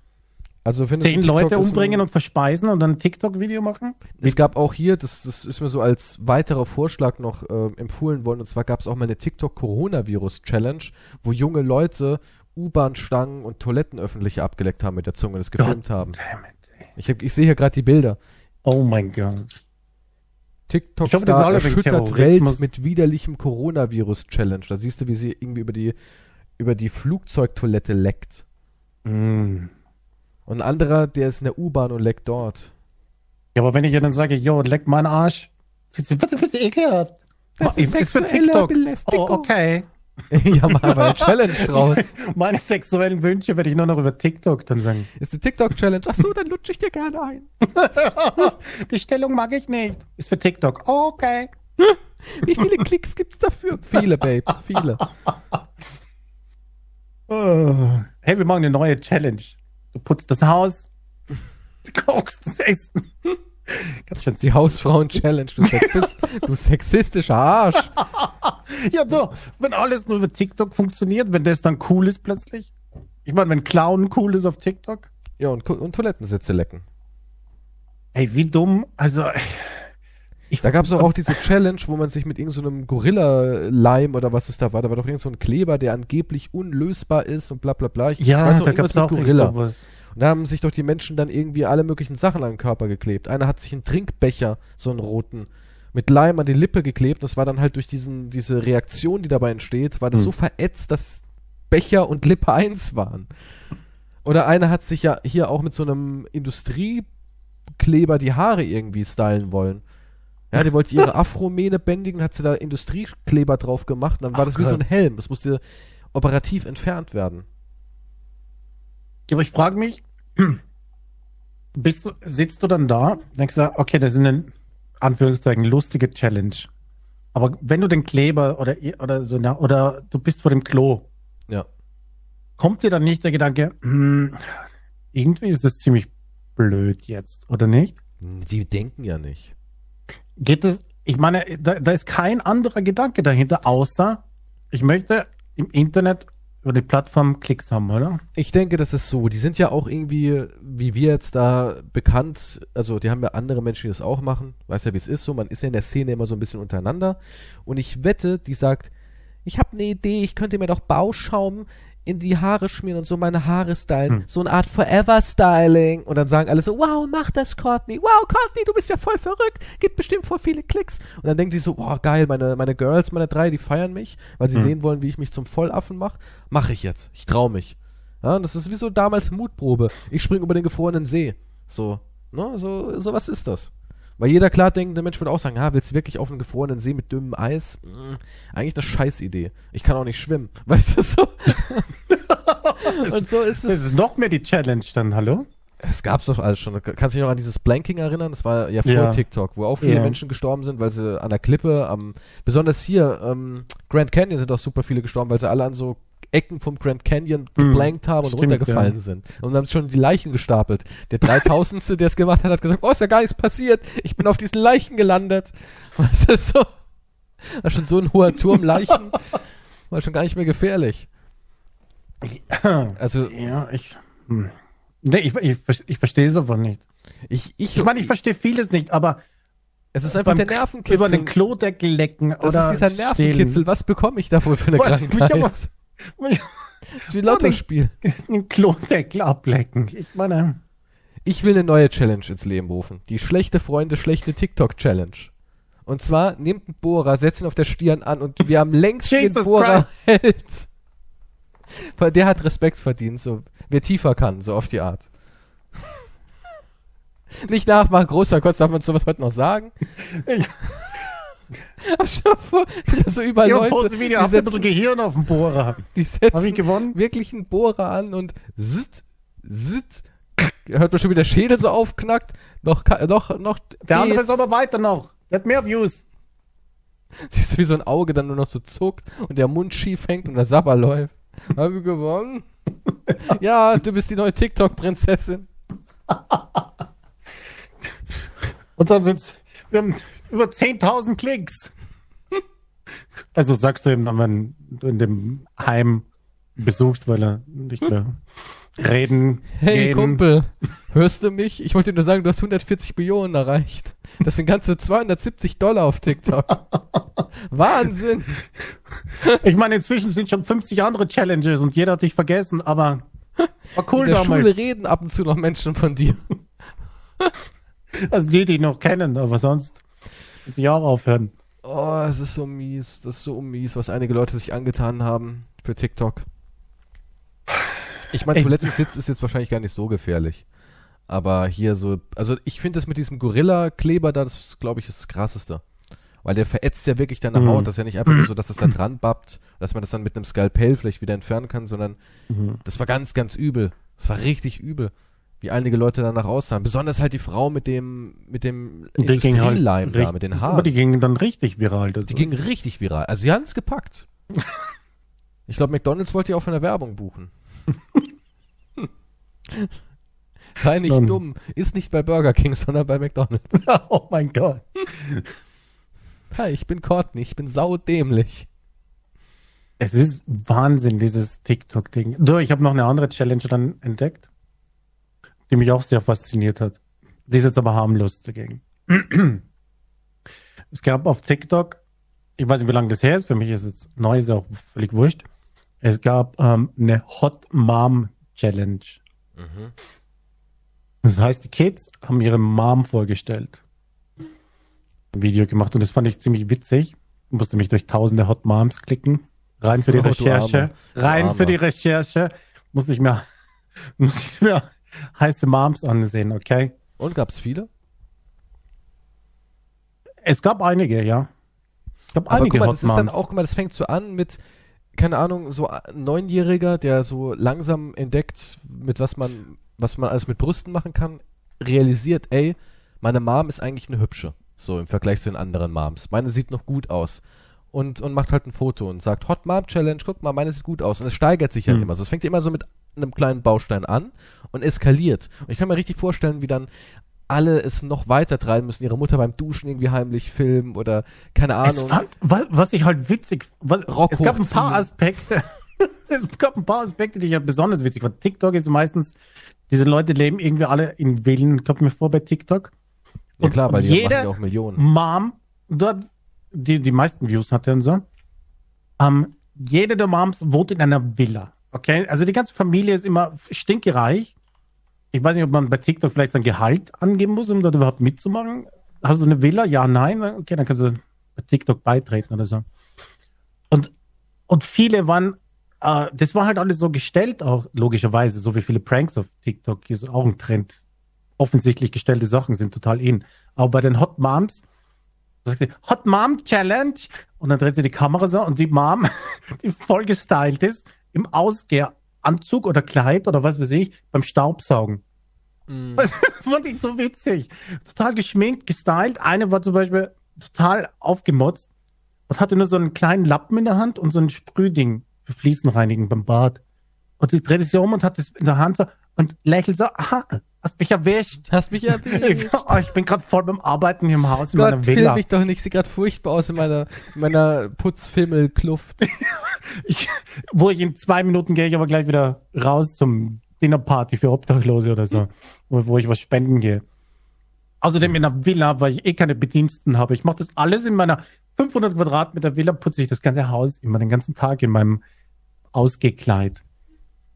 Also Zehn Leute umbringen und verspeisen und dann ein TikTok-Video machen? Es gab auch hier, das, das ist mir so als weiterer Vorschlag noch äh, empfohlen worden, und zwar gab es auch mal eine TikTok-Coronavirus-Challenge, wo junge Leute U-Bahn-Stangen und Toiletten öffentlich abgeleckt haben mit der Zunge, das gefilmt God haben. Ich, hab, ich sehe hier gerade die Bilder. Oh mein Gott. TikTok-Star erschüttert Welt mit widerlichem Coronavirus-Challenge. Da siehst du, wie sie irgendwie über die, über die Flugzeugtoilette leckt. Mm. Und ein anderer, der ist in der U-Bahn und leckt dort. Ja, aber wenn ich ja dann sage, yo, leck meinen Arsch. Du bist ekelhaft. Das ist, ist für TikTok. Oh, okay. ja, mal eine Challenge draus. Meine sexuellen Wünsche werde ich nur noch über TikTok dann sagen. Ist die TikTok-Challenge? Achso, dann lutsche ich dir gerne ein. die Stellung mag ich nicht. Ist für TikTok. okay. Wie viele Klicks gibt's dafür? Viele, Babe. Viele. Hey, wir machen eine neue Challenge. Du putzt das Haus, du kochst das Essen. Die Hausfrauen-Challenge, du, Sexist, du sexistischer Arsch. ja, so, wenn alles nur über TikTok funktioniert, wenn das dann cool ist plötzlich. Ich meine, wenn Clown cool ist auf TikTok. Ja, und, und Toilettensitze lecken. Ey, wie dumm. Also. Ich, da gab es auch, auch diese Challenge, wo man sich mit irgendeinem so Gorilla-Leim oder was es da war, da war doch irgend so ein Kleber, der angeblich unlösbar ist und bla bla bla. Ich ja, weiß noch, da gab es auch Gorilla. Sowas. Und da haben sich doch die Menschen dann irgendwie alle möglichen Sachen an den Körper geklebt. Einer hat sich einen Trinkbecher, so einen roten, mit Leim an die Lippe geklebt. Das war dann halt durch diesen, diese Reaktion, die dabei entsteht, war das hm. so verätzt, dass Becher und Lippe eins waren. Oder einer hat sich ja hier auch mit so einem Industriekleber die Haare irgendwie stylen wollen. Ja, die wollte ihre Afromähne bändigen, hat sie da Industriekleber drauf gemacht, und dann war Ach, das wie Gott. so ein Helm. Das musste operativ entfernt werden. Aber ich frage mich, bist du, sitzt du dann da, denkst du, okay, das ist eine, Anführungszeichen, lustige Challenge. Aber wenn du den Kleber oder, oder so, oder du bist vor dem Klo. Ja. Kommt dir dann nicht der Gedanke, hm, irgendwie ist das ziemlich blöd jetzt, oder nicht? Die denken ja nicht. Geht es, ich meine, da, da ist kein anderer Gedanke dahinter, außer ich möchte im Internet über die Plattform Klicks haben, oder? Ich denke, das ist so. Die sind ja auch irgendwie, wie wir jetzt da bekannt, also die haben ja andere Menschen, die das auch machen. Weiß ja, wie es ist so. Man ist ja in der Szene immer so ein bisschen untereinander. Und ich wette, die sagt, ich habe eine Idee, ich könnte mir doch Bauschaum in die Haare schmieren und so meine Haare stylen. Hm. So eine Art Forever-Styling. Und dann sagen alle so, wow, mach das, Courtney. Wow, Courtney, du bist ja voll verrückt. Gibt bestimmt voll viele Klicks. Und dann denken sie so, wow, geil, meine, meine Girls, meine drei, die feiern mich, weil sie hm. sehen wollen, wie ich mich zum Vollaffen mache. Mache ich jetzt. Ich trau mich. Ja, das ist wie so damals Mutprobe. Ich spring über den gefrorenen See. So, ne, so, so was ist das. Weil jeder klar denkende Mensch würde auch sagen, ah, willst du wirklich auf einen gefrorenen See mit dünnem Eis? Hm, eigentlich eine Scheißidee. Ich kann auch nicht schwimmen. Weißt du so? Und so ist es. Das ist noch mehr die Challenge dann, hallo? Es gab's doch alles schon. Kannst du dich noch an dieses Blanking erinnern? Das war ja vor ja. TikTok, wo auch viele ja. Menschen gestorben sind, weil sie an der Klippe, am, besonders hier, ähm, Grand Canyon sind auch super viele gestorben, weil sie alle an so Ecken vom Grand Canyon hm, geblankt haben und Stimmt, runtergefallen ja. sind. Und haben schon die Leichen gestapelt. Der 3000. der es gemacht hat, hat gesagt, oh, ist ja gar nichts passiert. Ich bin auf diesen Leichen gelandet. Was ist so? War schon so ein hoher Turm Leichen. War schon gar nicht mehr gefährlich. Also. Ja, ich. Hm. Nee, ich, ich, ich verstehe es aber nicht. Ich, ich, ich meine, ich verstehe vieles nicht, aber. Es ist einfach der Nervenkitzel. Über den Klodeckel lecken oder. Das ist dieser Nervenkitzel. Stehlen. Was bekomme ich da wohl für eine Was, Krankheit? Das ist wie ein Lottospiel. Den Klodeckel ablecken. Ich meine. Ich will eine neue Challenge ins Leben rufen. Die schlechte Freunde, schlechte TikTok-Challenge. Und zwar, nehmt einen Bohrer, setzt ihn auf der Stirn an und wir haben längst den Bohrer hält. Der hat Respekt verdient, so. Wer tiefer kann, so auf die Art. Nicht nachmachen, großer Gott, darf man sowas heute noch sagen? Ich so überall ich Leute, Video, die setzen, ein bisschen Gehirn auf dem Bohrer. Die setzen Hab ich gewonnen? wirklich einen Bohrer an und zit, zit, hört man schon wie der Schädel so aufknackt. Noch, noch, noch. Der andere ist aber weiter noch. Der hat mehr Views. Siehst du, wie so ein Auge dann nur noch so zuckt und der Mund schief hängt und der Sabber läuft. Haben wir gewonnen? ja, du bist die neue TikTok-Prinzessin. und dann sind's, wir haben über 10.000 Klicks. Also sagst du ihm, wenn du in dem Heim besuchst, weil er nicht mehr reden. Hey gehen. Kumpel, hörst du mich? Ich wollte dir nur sagen, du hast 140 Millionen erreicht. Das sind ganze 270 Dollar auf TikTok. Wahnsinn! Ich meine, inzwischen sind schon 50 andere Challenges und jeder hat dich vergessen, aber war cool In der damals. Schule reden ab und zu noch Menschen von dir. Also die, die noch kennen, aber sonst kann sich auch aufhören. Oh, es ist so mies. Das ist so mies, was einige Leute sich angetan haben für TikTok. Ich meine, Toilettensitz ist jetzt wahrscheinlich gar nicht so gefährlich. Aber hier so, also ich finde das mit diesem Gorilla-Kleber da, das glaube ich, ist das krasseste. Weil der verätzt ja wirklich deine mhm. Haut. Das ist ja nicht einfach nur so, dass es da dran bappt, dass man das dann mit einem Skalpell vielleicht wieder entfernen kann, sondern mhm. das war ganz, ganz übel. Das war richtig übel, wie einige Leute danach aussahen. Besonders halt die Frau mit dem, mit dem Industrieleim halt da, mit den Haaren. Aber die gingen dann richtig viral. Die gingen richtig viral. Also sie haben es gepackt. ich glaube, McDonalds wollte ja auch von der Werbung buchen. Sei nicht Dann. dumm. Ist nicht bei Burger King, sondern bei McDonalds. oh mein Gott. Hi, ich bin Courtney. Ich bin saudämlich. Es ist Wahnsinn, dieses TikTok-Ding. Du, ich habe noch eine andere Challenge dann entdeckt, die mich auch sehr fasziniert hat. Die ist jetzt aber harmlos dagegen. es gab auf TikTok, ich weiß nicht, wie lange das her ist, für mich ist es neu, ist auch völlig wurscht. Es gab ähm, eine Hot Mom Challenge. Mhm. Das heißt, die Kids haben ihre Mom vorgestellt. Ein Video gemacht und das fand ich ziemlich witzig. Ich musste mich durch tausende Hot Moms klicken. Rein für die oh, Recherche. Rein für die Recherche. Muss nicht mehr, muss nicht mehr heiße Moms ansehen, okay? Und gab es viele? Es gab einige, ja. Es gab Aber einige guck mal, das Hot ist dann auch, guck mal, das fängt so an mit, keine Ahnung, so ein Neunjähriger, der so langsam entdeckt, mit was man was man alles mit Brüsten machen kann, realisiert, ey, meine Mom ist eigentlich eine hübsche. So im Vergleich zu den anderen Moms. Meine sieht noch gut aus. Und, und macht halt ein Foto und sagt, Hot Mom Challenge, guck mal, meine sieht gut aus. Und es steigert sich halt mhm. immer so. Es fängt immer so mit einem kleinen Baustein an und eskaliert. Und ich kann mir richtig vorstellen, wie dann alle es noch weiter treiben müssen, ihre Mutter beim Duschen irgendwie heimlich filmen oder keine Ahnung. Fand, was ich halt witzig, was, Rock es gab ein paar Aspekte, es gab ein paar Aspekte, die ich ja besonders witzig fand. TikTok ist meistens diese Leute leben irgendwie alle in Villen, kommt mir vor bei TikTok. Ja und klar, weil die machen ja auch Millionen. Mom, dort, die, die meisten Views hat er und so. Ähm, jede der Moms wohnt in einer Villa. Okay? Also die ganze Familie ist immer stinkereich. Ich weiß nicht, ob man bei TikTok vielleicht sein Gehalt angeben muss, um dort überhaupt mitzumachen. Hast du eine Villa? Ja, nein. Okay, dann kannst du bei TikTok beitreten oder so. Und, und viele waren Uh, das war halt alles so gestellt, auch logischerweise, so wie viele Pranks auf TikTok ist auch ein Trend. Offensichtlich gestellte Sachen sind total in. Aber bei den Hot Moms, Hot Mom Challenge, und dann dreht sie die Kamera so und die Mom, die voll gestylt ist, im Ausgehranzug oder Kleid oder was weiß ich, beim Staubsaugen. Mm. Das fand ich so witzig. Total geschminkt, gestylt. Eine war zum Beispiel total aufgemotzt und hatte nur so einen kleinen Lappen in der Hand und so ein Sprühding für Fliesenreinigen beim Bad. Und sie dreht sich um und hat es in der Hand so und lächelt so, aha, hast mich erwischt. Hast mich erwischt. oh, ich bin gerade voll beim Arbeiten hier im Haus in Gott, meiner Villa. mich doch nicht, sieht gerade furchtbar aus in meiner, meiner Putzfimmelkluft. ich, wo ich in zwei Minuten gehe ich aber gleich wieder raus zum Dinnerparty für Obdachlose oder so, wo, wo ich was spenden gehe. Außerdem in einer Villa, weil ich eh keine Bediensten habe. Ich mache das alles in meiner 500 Quadratmeter Villa, putze ich das ganze Haus immer den ganzen Tag in meinem Ausgekleid.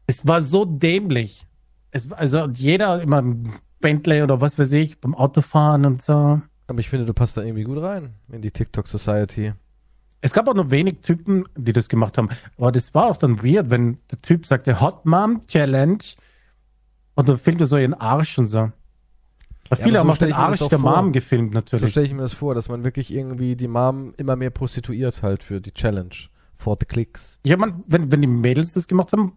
Es war so dämlich. Es, also jeder immer Bentley oder was weiß ich, beim Autofahren und so. Aber ich finde, du passt da irgendwie gut rein in die TikTok Society. Es gab auch nur wenig Typen, die das gemacht haben. Aber das war auch dann weird, wenn der Typ sagte Hot Mom Challenge und dann filmt er so ihren Arsch und so. Ja, viele haben so auch den Arsch der vor. Mom gefilmt natürlich. So stelle ich mir das vor, dass man wirklich irgendwie die Mom immer mehr prostituiert halt für die Challenge. For the clicks. Ja, man, wenn, wenn die Mädels das gemacht haben,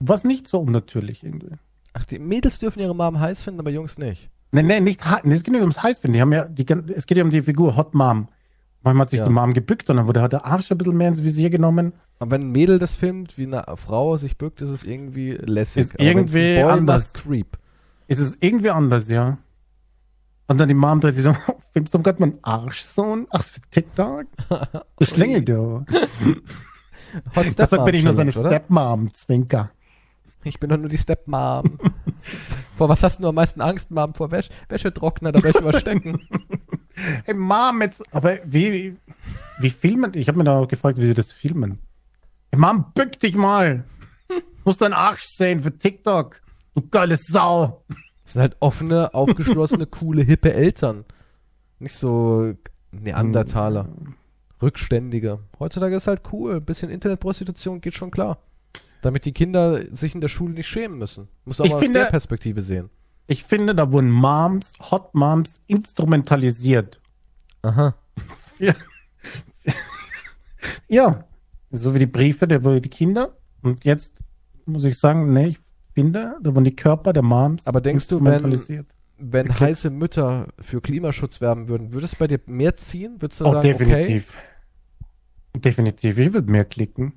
war es nicht so unnatürlich irgendwie. Ach, die Mädels dürfen ihre Mom heiß finden, aber Jungs nicht. Nee, nee, nicht, nee, es geht nicht ums heiß finden. Die haben ja, die, es geht ja um die Figur Hot Mom. Manchmal hat sich ja. die Mom gebückt und dann wurde halt der Arsch ein bisschen mehr ins Visier genommen. Aber wenn ein Mädel das filmt, wie eine Frau sich bückt, ist es irgendwie lässig. Ist Aber irgendwie anders. Creep. Ist es irgendwie anders, ja. Und dann die Mom dreht sich so, filmst du gerade meinen Arschsohn? Ach, für TikTok? Du Schlingel, du. Deshalb bin ich nur so eine Stepmom, Zwinker. Ich bin doch nur die Stepmom. vor was hast du am meisten Angst, Mom? Vor Wäsch Wäschetrockner, da Wäsche überstecken. Hey, Mom, jetzt, aber wie, wie filmen? Ich habe mir da auch gefragt, wie sie das filmen. Hey, Mom, bück dich mal. Du musst deinen Arsch sehen für TikTok. Du geile Sau. Das sind halt offene, aufgeschlossene, coole, hippe Eltern. Nicht so Neandertaler. Hm. Rückständige. Heutzutage ist halt cool. Ein bisschen Internetprostitution geht schon klar. Damit die Kinder sich in der Schule nicht schämen müssen. Muss auch ich mal finde, aus der Perspektive sehen. Ich finde, da wurden Moms, Hot Moms instrumentalisiert. Aha. ja. ja. So wie die Briefe der die Kinder. Und jetzt muss ich sagen, nee, ich finde, da wurden die Körper der Moms Aber denkst du, wenn, wenn heiße Mütter für Klimaschutz werben würden, würde es bei dir mehr ziehen? Würdest du oh, sagen, definitiv. Okay? Definitiv. Ich würde mehr klicken.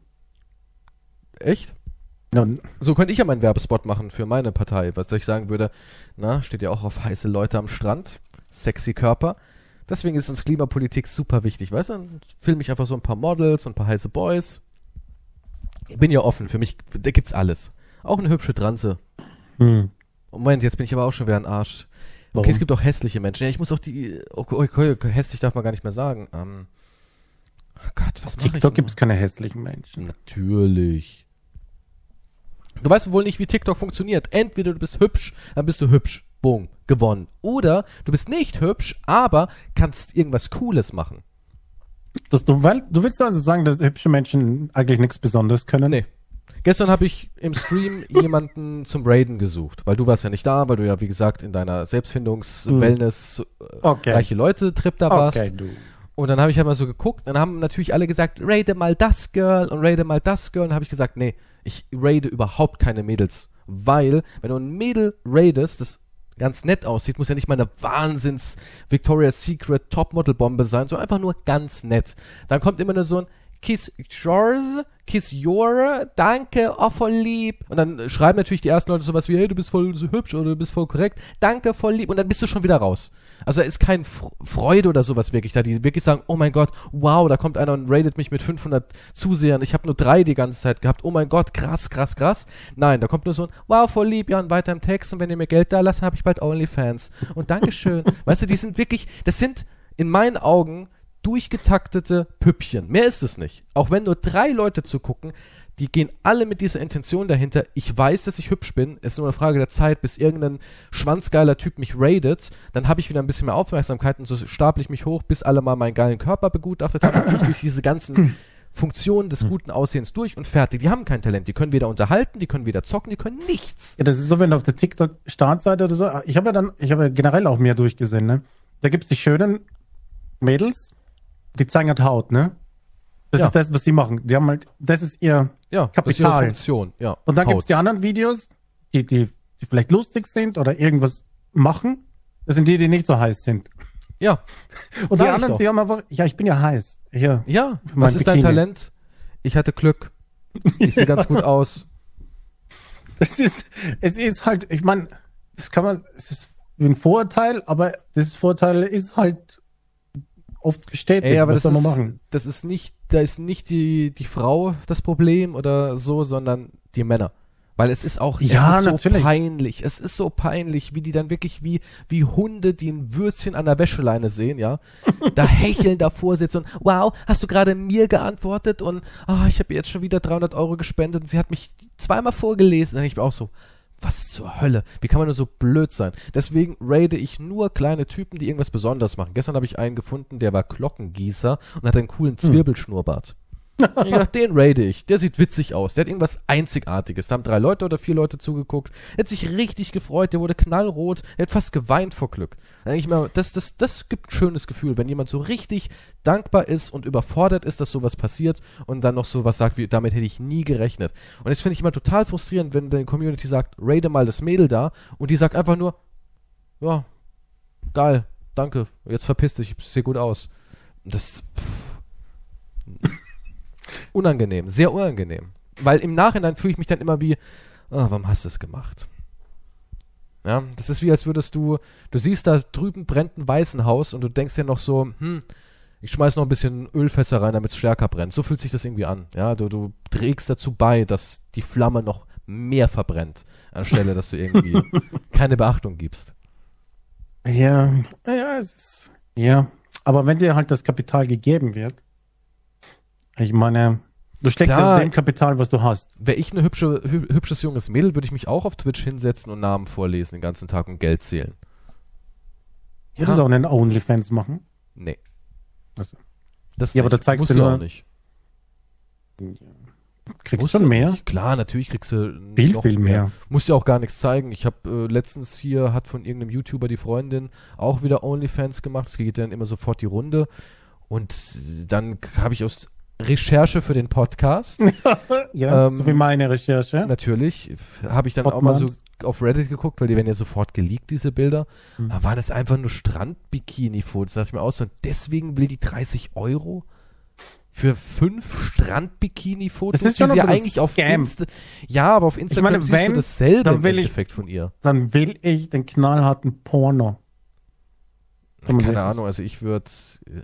Echt? so könnte ich ja meinen Werbespot machen für meine Partei, was ich sagen würde, na, steht ja auch auf heiße Leute am Strand, sexy Körper. Deswegen ist uns Klimapolitik super wichtig, weißt du? Dann filme ich einfach so ein paar Models und ein paar heiße Boys. Ich bin ja offen, für mich, da gibt's alles. Auch eine hübsche Transe. Hm. Moment, jetzt bin ich aber auch schon wieder ein Arsch. Warum? Okay, es gibt auch hässliche Menschen. Ja, ich muss auch die, okay, okay, hässlich darf man gar nicht mehr sagen. Ähm, oh Gott, was Auf TikTok gibt es keine hässlichen Menschen. Natürlich. Du weißt wohl nicht, wie TikTok funktioniert. Entweder du bist hübsch, dann bist du hübsch. Boom, gewonnen. Oder du bist nicht hübsch, aber kannst irgendwas Cooles machen. Das, du, weil, du willst also sagen, dass hübsche Menschen eigentlich nichts Besonderes können? Nee. Gestern habe ich im Stream jemanden zum Raiden gesucht, weil du warst ja nicht da, weil du ja, wie gesagt, in deiner Selbstfindungs-, hm. Wellness-, okay. Leute-Trip da warst. Okay, du. Und dann habe ich halt mal so geguckt, dann haben natürlich alle gesagt, raide mal das Girl und raide mal das Girl. Und habe ich gesagt, nee, ich raide überhaupt keine Mädels. Weil, wenn du ein Mädel raidest, das ganz nett aussieht, muss ja nicht mal eine Wahnsinns Victoria's Secret Topmodel-Bombe sein, sondern einfach nur ganz nett. Dann kommt immer nur so ein Kiss yours, kiss your, danke, oh voll lieb. Und dann schreiben natürlich die ersten Leute sowas wie, hey, du bist voll so hübsch oder du bist voll korrekt, danke, voll lieb. Und dann bist du schon wieder raus. Also da ist kein Freude oder sowas wirklich da, die wirklich sagen, oh mein Gott, wow, da kommt einer und rated mich mit 500 Zusehern. Ich habe nur drei die ganze Zeit gehabt. Oh mein Gott, krass, krass, krass. Nein, da kommt nur so ein, wow, voll lieb, ja, und weiter im Text. Und wenn ihr mir Geld da lasst, habe ich bald OnlyFans. Und Dankeschön. weißt du, die sind wirklich, das sind in meinen Augen durchgetaktete Püppchen. Mehr ist es nicht. Auch wenn nur drei Leute zugucken, die gehen alle mit dieser Intention dahinter. Ich weiß, dass ich hübsch bin. Es ist nur eine Frage der Zeit, bis irgendein schwanzgeiler Typ mich raidet. Dann habe ich wieder ein bisschen mehr Aufmerksamkeit und so stapel ich mich hoch, bis alle mal meinen geilen Körper begutachtet haben. Und ich durch diese ganzen Funktionen des guten Aussehens durch und fertig. Die haben kein Talent. Die können weder unterhalten, die können weder zocken, die können nichts. Ja, das ist so, wenn du auf der TikTok-Startseite oder so. Ich habe ja dann, ich habe ja generell auch mehr durchgesehen, ne? Da gibt's die schönen Mädels, die zeigen halt Haut, ne? Das ja. ist das, was sie machen. Die haben halt, das ist ihr ja, Kapital. Das ist ihre Funktion, ja. Und dann Haut. gibt's die anderen Videos, die, die die vielleicht lustig sind oder irgendwas machen. Das sind die, die nicht so heiß sind. Ja. Und die anderen, die haben einfach, ja, ich bin ja heiß. Hier, ja, was ist Bikini. dein Talent? Ich hatte Glück. Ich sehe ganz gut aus. Das ist, es ist halt, ich meine, das kann man, es ist ein Vorteil, aber das Vorteil ist halt oft bestätigt. Ey, aber was das soll man ist, machen? Das ist nicht, da ist nicht die, die Frau das Problem oder so, sondern die Männer. Weil es ist auch ja, es ist so peinlich. Es ist so peinlich, wie die dann wirklich wie, wie Hunde, die ein Würstchen an der Wäscheleine sehen, ja. Da hecheln davor sitzen und wow, hast du gerade mir geantwortet und oh, ich habe jetzt schon wieder 300 Euro gespendet und sie hat mich zweimal vorgelesen. Dann ich bin auch so, was zur Hölle? Wie kann man nur so blöd sein? Deswegen raide ich nur kleine Typen, die irgendwas Besonderes machen. Gestern habe ich einen gefunden, der war Glockengießer und hat einen coolen hm. Ich dachte, den raide ich. Der sieht witzig aus. Der hat irgendwas Einzigartiges. Da haben drei Leute oder vier Leute zugeguckt. Er hat sich richtig gefreut. Der wurde knallrot. Er hat fast geweint vor Glück. Da denke das, das, das gibt ein schönes Gefühl, wenn jemand so richtig dankbar ist und überfordert ist, dass sowas passiert und dann noch sowas sagt wie, damit hätte ich nie gerechnet. Und das finde ich immer total frustrierend, wenn die Community sagt, raide mal das Mädel da und die sagt einfach nur, ja, geil, danke, jetzt verpiss dich, ich sehe gut aus. Das, pff, unangenehm, sehr unangenehm. Weil im Nachhinein fühle ich mich dann immer wie, ah, warum hast du es gemacht? Ja, das ist wie, als würdest du, du siehst da drüben brennt ein Waisenhaus und du denkst dir noch so, hm, ich schmeiß noch ein bisschen Ölfässer rein, damit es stärker brennt. So fühlt sich das irgendwie an. Ja, du, du trägst dazu bei, dass die Flamme noch mehr verbrennt, anstelle, dass du irgendwie keine Beachtung gibst. Ja, ja, es ist, ja. Aber wenn dir halt das Kapital gegeben wird, ich meine, du steckst Klar, aus dem Kapital, was du hast. Wäre ich ein hübsche, hü hübsches junges Mädel, würde ich mich auch auf Twitch hinsetzen und Namen vorlesen den ganzen Tag und Geld zählen. Würdest ja. du auch einen OnlyFans machen? Nee. Also. Das ja, nicht. aber da zeigst Muss du nur... auch nicht. Kriegst du schon mehr? Klar, natürlich kriegst du viel, viel mehr. mehr. Musst ja auch gar nichts zeigen. Ich habe äh, letztens hier, hat von irgendeinem YouTuber die Freundin auch wieder OnlyFans gemacht. Es geht dann immer sofort die Runde. Und dann habe ich aus Recherche für den Podcast. ja, ähm, so wie meine Recherche. Natürlich. Habe ich dann Hotmans. auch mal so auf Reddit geguckt, weil die werden ja sofort geleakt, diese Bilder. Mhm. Da waren das einfach nur Strand-Bikini-Fotos. Da dachte ich mir aus, und deswegen will die 30 Euro für fünf Strand-Bikini-Fotos, die sie ja eigentlich auf Insta Ja, aber auf Instagram ich meine, siehst wenn, du dasselbe im Endeffekt ich, von ihr. Dann will ich den knallharten Porno. Keine Ahnung, also ich würde äh,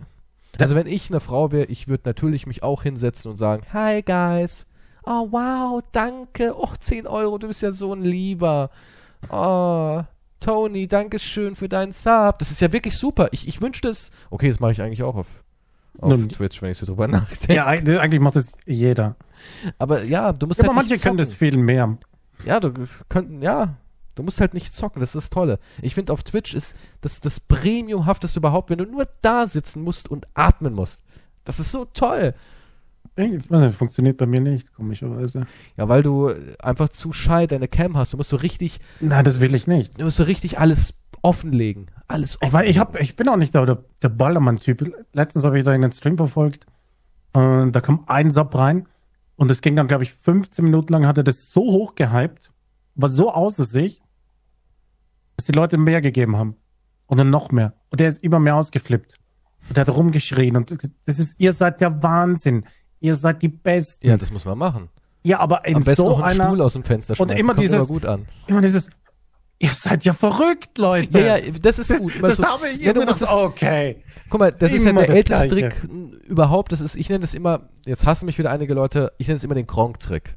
also wenn ich eine Frau wäre, ich würde natürlich mich auch hinsetzen und sagen, hi guys, oh wow, danke, oh 10 Euro, du bist ja so ein Lieber. Oh, Tony, danke schön für deinen Sub. Das ist ja wirklich super. Ich, ich wünschte es. Okay, das mache ich eigentlich auch auf, auf Nun, Twitch, wenn ich so drüber nachdenke. Ja, eigentlich macht das jeder. Aber ja, du musst ja, halt aber manche können das viel mehr. Ja, du könnten, ja, Du musst halt nicht zocken, das ist das Tolle. Ich finde, auf Twitch ist das, das Premiumhafteste überhaupt, wenn du nur da sitzen musst und atmen musst. Das ist so toll. Das funktioniert bei mir nicht, komischerweise. Ja, weil du einfach zu schei deine Cam hast. Du musst so richtig. Nein, das will ich nicht. Du musst so richtig alles offenlegen. Alles offen. Ich, ich, hab, ich bin auch nicht der, der Ballermann-Typ. Letztens habe ich da einen Stream verfolgt. Und da kam ein Sub rein. Und es ging dann, glaube ich, 15 Minuten lang, hat er das so hoch gehypt, war so außer sich, dass die Leute mehr gegeben haben. Und dann noch mehr. Und der ist immer mehr ausgeflippt. Und der hat rumgeschrien. Und das ist, ihr seid der Wahnsinn. Ihr seid die Besten. Ja, das muss man machen. Ja, aber in Am besten so noch einen einer, Stuhl aus dem Fenster schmeißen. Und immer dieses, immer gut an. Immer dieses, ihr seid ja verrückt, Leute. Ja, ja das ist gut. Das, das habe ich ja, musst das, okay. Guck mal, das immer ist ja der älteste Gleiche. Trick überhaupt. Das ist, ich nenne das immer, jetzt hassen mich wieder einige Leute, ich nenne es immer den Gronk-Trick.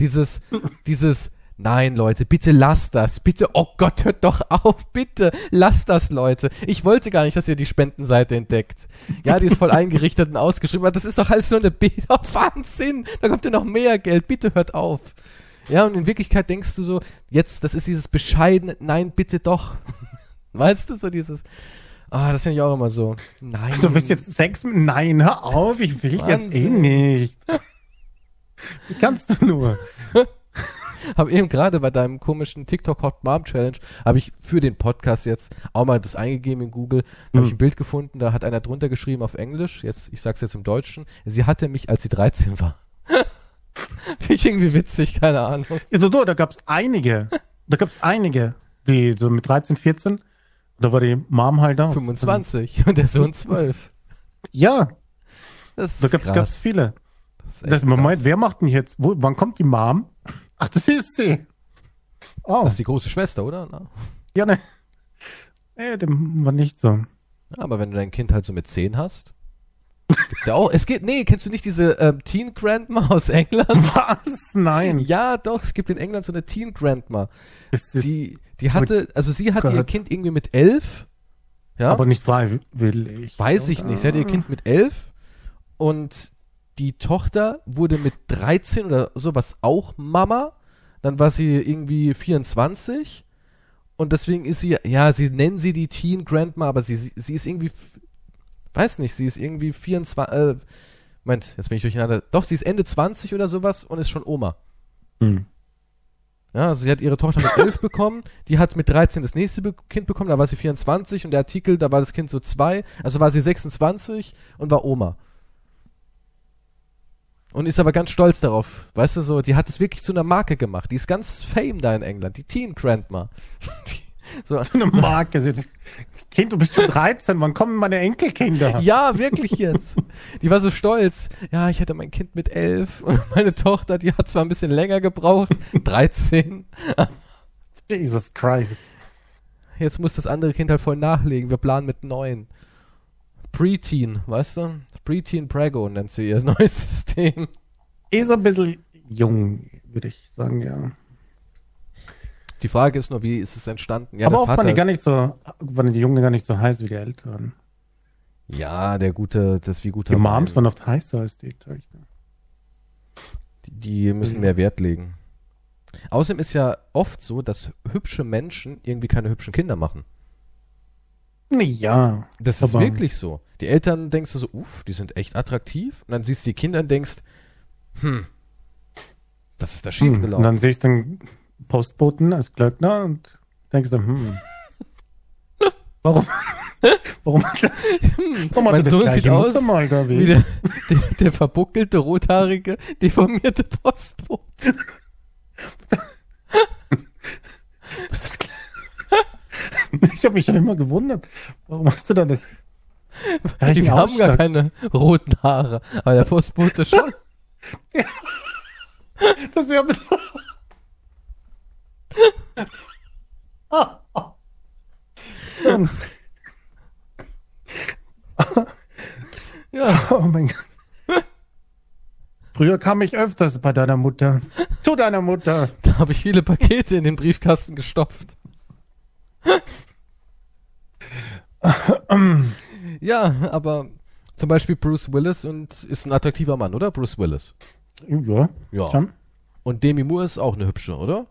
Dieses, dieses, Nein, Leute, bitte lasst das. Bitte, oh Gott, hört doch auf. Bitte, lasst das, Leute. Ich wollte gar nicht, dass ihr die Spendenseite entdeckt. Ja, die ist voll eingerichtet und ausgeschrieben. Aber das ist doch alles nur eine Bild aus Wahnsinn. Da kommt ja noch mehr Geld. Bitte hört auf. Ja, und in Wirklichkeit denkst du so, jetzt, das ist dieses bescheidene, nein, bitte doch. weißt du, so dieses, ah, das finde ich auch immer so. Nein. Du bist jetzt mit, nein, hör auf, ich will Wahnsinn. jetzt eh nicht. Wie kannst du nur? habe eben gerade bei deinem komischen TikTok Hot Mom Challenge, habe ich für den Podcast jetzt auch mal das eingegeben in Google, mhm. habe ich ein Bild gefunden, da hat einer drunter geschrieben auf Englisch, jetzt, ich sag's jetzt im Deutschen, sie hatte mich, als sie 13 war. Finde ich irgendwie witzig, keine Ahnung. Ja, so, da gab's einige. Da gab es einige, die so mit 13, 14, da war die Mom halt da. 25 und der Sohn 12. Ja. Das da gab es viele. Das das Moment, wer macht denn jetzt? Wo, wann kommt die Mom? Ach, das ist sie. Oh. Das ist die große Schwester, oder? Na? Ja, ne. Nee, dem war nicht so. Ja, aber wenn du dein Kind halt so mit 10 hast, gibt's ja auch. Es geht, nee, kennst du nicht diese ähm, Teen Grandma aus England? Was? Nein. Ja, doch, es gibt in England so eine Teen Grandma. Die, die hatte, also sie hatte ihr Kind irgendwie mit 11. Ja? Aber nicht freiwillig. Weiß ich nicht. Sie hatte ihr Kind mit 11 und die Tochter wurde mit 13 oder sowas auch Mama. Dann war sie irgendwie 24 und deswegen ist sie, ja, sie nennen sie die Teen Grandma, aber sie, sie, sie ist irgendwie, weiß nicht, sie ist irgendwie 24, äh, Moment, jetzt bin ich durcheinander. Doch, sie ist Ende 20 oder sowas und ist schon Oma. Hm. Ja, also sie hat ihre Tochter mit 11 bekommen, die hat mit 13 das nächste Be Kind bekommen, da war sie 24 und der Artikel, da war das Kind so zwei, also war sie 26 und war Oma. Und ist aber ganz stolz darauf. Weißt du so, die hat es wirklich zu einer Marke gemacht. Die ist ganz fame da in England. Die Teen Grandma. Die, so, zu einer Marke. So. Kind, du bist schon 13, wann kommen meine Enkelkinder? Ja, wirklich jetzt. Die war so stolz. Ja, ich hatte mein Kind mit 11 und meine Tochter, die hat zwar ein bisschen länger gebraucht, 13. Jesus Christ. Jetzt muss das andere Kind halt voll nachlegen. Wir planen mit 9. Preteen, weißt du? Preteen Prego nennt sie ihr neues System. Ist ein bisschen jung, würde ich sagen, ja. Die Frage ist nur, wie ist es entstanden? Ja, Aber auch waren die gar nicht so, waren die Jungen gar nicht so heiß wie die Älteren. Ja, der gute, das wie guter Die Moms waren oft heißer als die Töchter. Die, die müssen mehr Wert legen. Außerdem ist ja oft so, dass hübsche Menschen irgendwie keine hübschen Kinder machen. Ja. Das ist wirklich so. Die Eltern denkst du so, uff, die sind echt attraktiv. Und dann siehst du die Kinder und denkst, hm, was ist da? Hm, und dann siehst du den Postboten als Glöckner und denkst du, hm, warum, warum, hat, hm, warum mein Sohn sieht aus wie der, der, der verbuckelte, rothaarige, deformierte Postbote. Das ich habe mich schon immer gewundert, warum hast du da das? Die haben gar keine roten Haare, aber der Postbote schon. ja. Das wäre. ja. Oh mein Gott. Früher kam ich öfters bei deiner Mutter. Zu deiner Mutter. Da habe ich viele Pakete in den Briefkasten gestopft. ja, aber zum Beispiel Bruce Willis und ist ein attraktiver Mann, oder? Bruce Willis. Ja. Ja. Und Demi Moore ist auch eine hübsche, oder?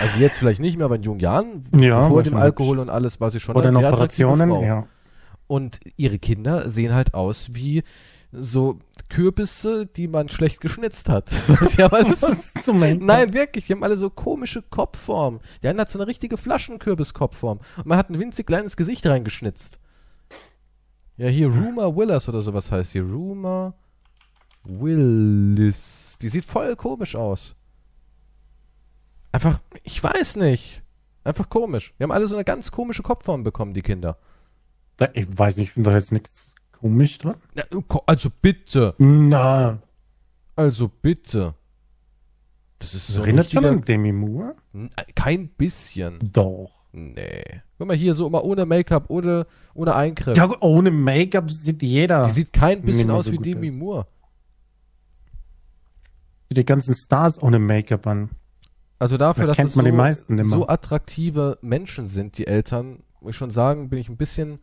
Also jetzt vielleicht nicht mehr, aber in jungen Jahren, ja, vor dem Alkohol und alles, war sie schon Oder eine sehr Operationen, Frau. ja. Und ihre Kinder sehen halt aus wie so Kürbisse, die man schlecht geschnitzt hat. Was zum Nein, wirklich, die haben alle so komische Kopfformen. Der eine hat so eine richtige Flaschenkürbis-Kopfform. Und man hat ein winzig kleines Gesicht reingeschnitzt. Ja, hier Rumor Willis oder sowas heißt hier. Rumor Willis. Die sieht voll komisch aus. Einfach, ich weiß nicht. Einfach komisch. Wir haben alle so eine ganz komische Kopfform bekommen, die Kinder. Ich weiß nicht, ich finde da jetzt nichts Komisch dran? Ja, also bitte. Na. Also bitte. Das ist so Erinnert schon an Demi Moore? Kein bisschen. Doch. Nee. Guck mal hier, so immer ohne Make-up, ohne, ohne Eingriff. Ja, ohne Make-up sieht jeder. Die sieht kein bisschen aus so wie Demi ist. Moore. Die ganzen Stars ohne Make-up an. Also dafür, da dass es so, so attraktive Menschen sind, die Eltern, muss ich schon sagen, bin ich ein bisschen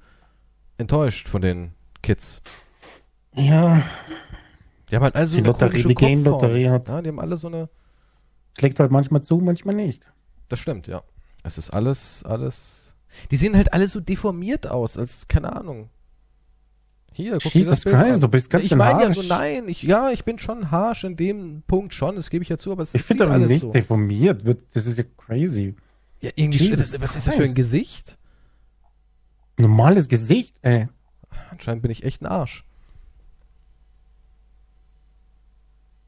enttäuscht von den Kids. Ja. Die haben halt also die eine Lotterie, die Game-Lotterie hat. Ja, die haben alle so eine. Schlägt halt manchmal zu, manchmal nicht. Das stimmt, ja. Es ist alles, alles. Die sehen halt alle so deformiert aus, als, keine Ahnung. Hier, guck Jesus dir das Christ, du bist ganz Ich meine ja so, nein, ich, ja, ich bin schon harsh in dem Punkt schon, das gebe ich ja zu, aber es ich ist aber nicht so. deformiert, das ist ja crazy. Ja, irgendwie, das, was ist das für ein Gesicht? Normales Gesicht, ey. Anscheinend bin ich echt ein Arsch.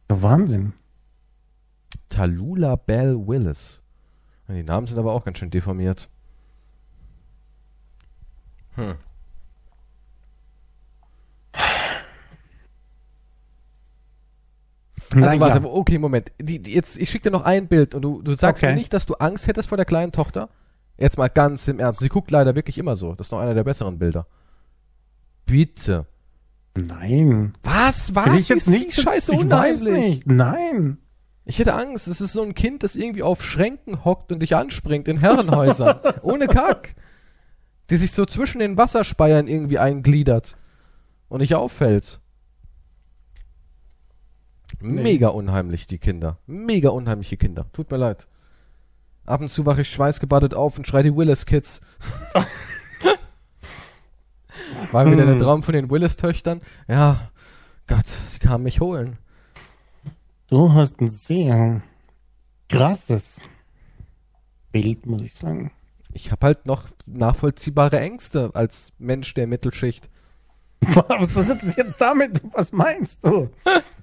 Der Wahnsinn. Talula Bell Willis. Die Namen sind aber auch ganz schön deformiert. Hm. Also warte, okay, Moment. Die, die, jetzt, ich schicke dir noch ein Bild und du, du sagst okay. mir nicht, dass du Angst hättest vor der kleinen Tochter? Jetzt mal ganz im Ernst. Sie guckt leider wirklich immer so. Das ist noch einer der besseren Bilder. Bitte. Nein. Was? Was? ich jetzt nicht scheiße ich unheimlich. Weiß nicht. Nein. Ich hätte Angst. Es ist so ein Kind, das irgendwie auf Schränken hockt und dich anspringt in Herrenhäusern. Ohne Kack. Die sich so zwischen den Wasserspeiern irgendwie eingliedert. Und nicht auffällt. Nee. Mega unheimlich, die Kinder. Mega unheimliche Kinder. Tut mir leid. Ab und zu wache ich schweißgebadet auf und schrei die Willis-Kids. War wieder der hm. Traum von den Willis-Töchtern. Ja, Gott, sie kamen mich holen. Du hast ein sehr krasses Bild, muss ich sagen. Ich habe halt noch nachvollziehbare Ängste als Mensch der Mittelschicht. Was ist das jetzt damit? Was meinst du? Was?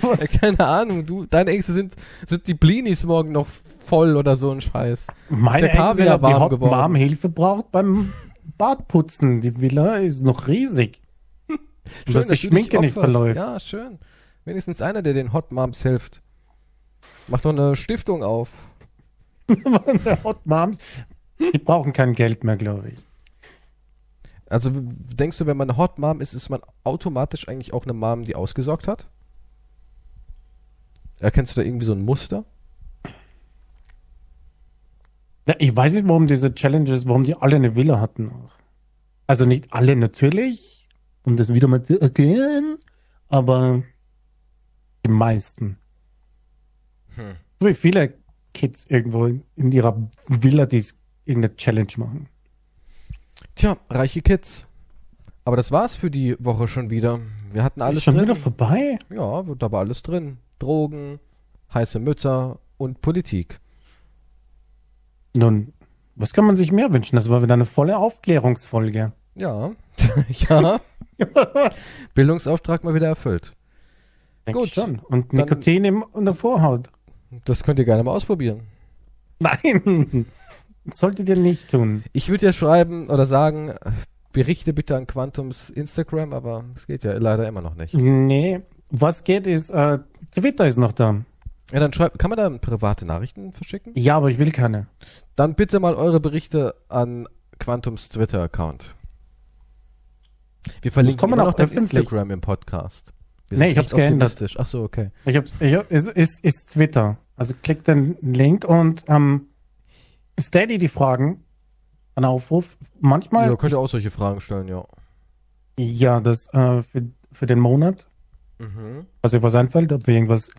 Ja, keine Ahnung, du, deine Ängste sind, sind die Blinis morgen noch voll oder so ein Scheiß. Meine Ängste sind, warm die Mom Hilfe braucht beim Badputzen. Die Villa ist noch riesig. schön, dass die Schminke nicht verläuft. Ja, schön. Wenigstens einer, der den Hot Moms hilft. Mach doch eine Stiftung auf. Hot Moms, die brauchen kein Geld mehr, glaube ich. Also denkst du, wenn man eine Hot Mom ist, ist man automatisch eigentlich auch eine Mom, die ausgesorgt hat? Erkennst du da irgendwie so ein Muster? Ja, ich weiß nicht, warum diese Challenges, warum die alle eine Villa hatten. Also nicht alle natürlich, um das wieder mal zu erklären, aber die meisten. Hm. So wie viele Kids irgendwo in ihrer Villa, die irgendeine Challenge machen. Tja, reiche Kids. Aber das war's für die Woche schon wieder. Wir hatten alles ist schon drin. wieder vorbei? Ja, da war alles drin. Drogen, heiße Mütter und Politik. Nun, was kann man sich mehr wünschen? Das war wieder eine volle Aufklärungsfolge. Ja, ja. Bildungsauftrag mal wieder erfüllt. Denk Gut. schon. Und Nikotin im, in der Vorhaut. Das könnt ihr gerne mal ausprobieren. Nein, solltet ihr nicht tun. Ich würde ja schreiben oder sagen, berichte bitte an Quantums Instagram, aber es geht ja leider immer noch nicht. Nee, was geht ist, äh, Twitter ist noch da. Ja, dann schreibt, kann man da private Nachrichten verschicken? Ja, aber ich will keine. Dann bitte mal eure Berichte an Quantums Twitter-Account. Wir verlinken immer noch dein Instagram im Podcast. Wir nee, ich hab's geändert. Ach so, okay. Ich hab's, ich hab, ist, ist, ist Twitter. Also klickt den Link und ähm, Steady die Fragen. Ein Aufruf. Manchmal. Ja, könnt ihr auch solche Fragen stellen, ja. Ja, das äh, für, für den Monat. Mhm. Also was einfällt, ob wir irgendwas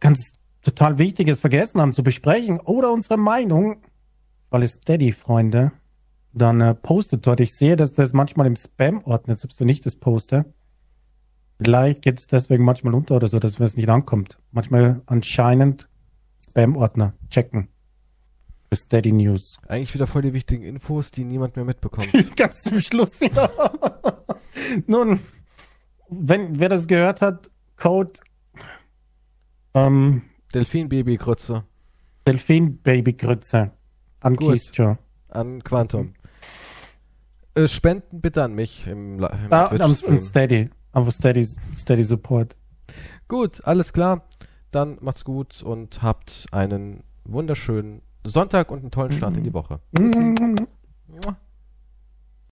ganz total Wichtiges vergessen haben zu besprechen oder unsere Meinung, weil es Steady-Freunde, dann äh, postet dort. Ich sehe, dass das manchmal im Spam ordnet, selbst wenn ich das poste. Vielleicht geht es deswegen manchmal unter oder so, dass es nicht ankommt. Manchmal anscheinend Spam-Ordner checken. Für Steady News. Eigentlich wieder voll die wichtigen Infos, die niemand mehr mitbekommt. Ganz zum Schluss, ja. Nun, wenn wer das gehört hat, Code ähm, Delfin-Baby-Grütze. Delfin-Baby-Grütze. An Keystore. An Quantum. Äh, spenden bitte an mich im, im ah, am, Steady. Einfach Steady, Steady Support. Gut, alles klar. Dann macht's gut und habt einen wunderschönen Sonntag und einen tollen Start in die Woche. Mhm.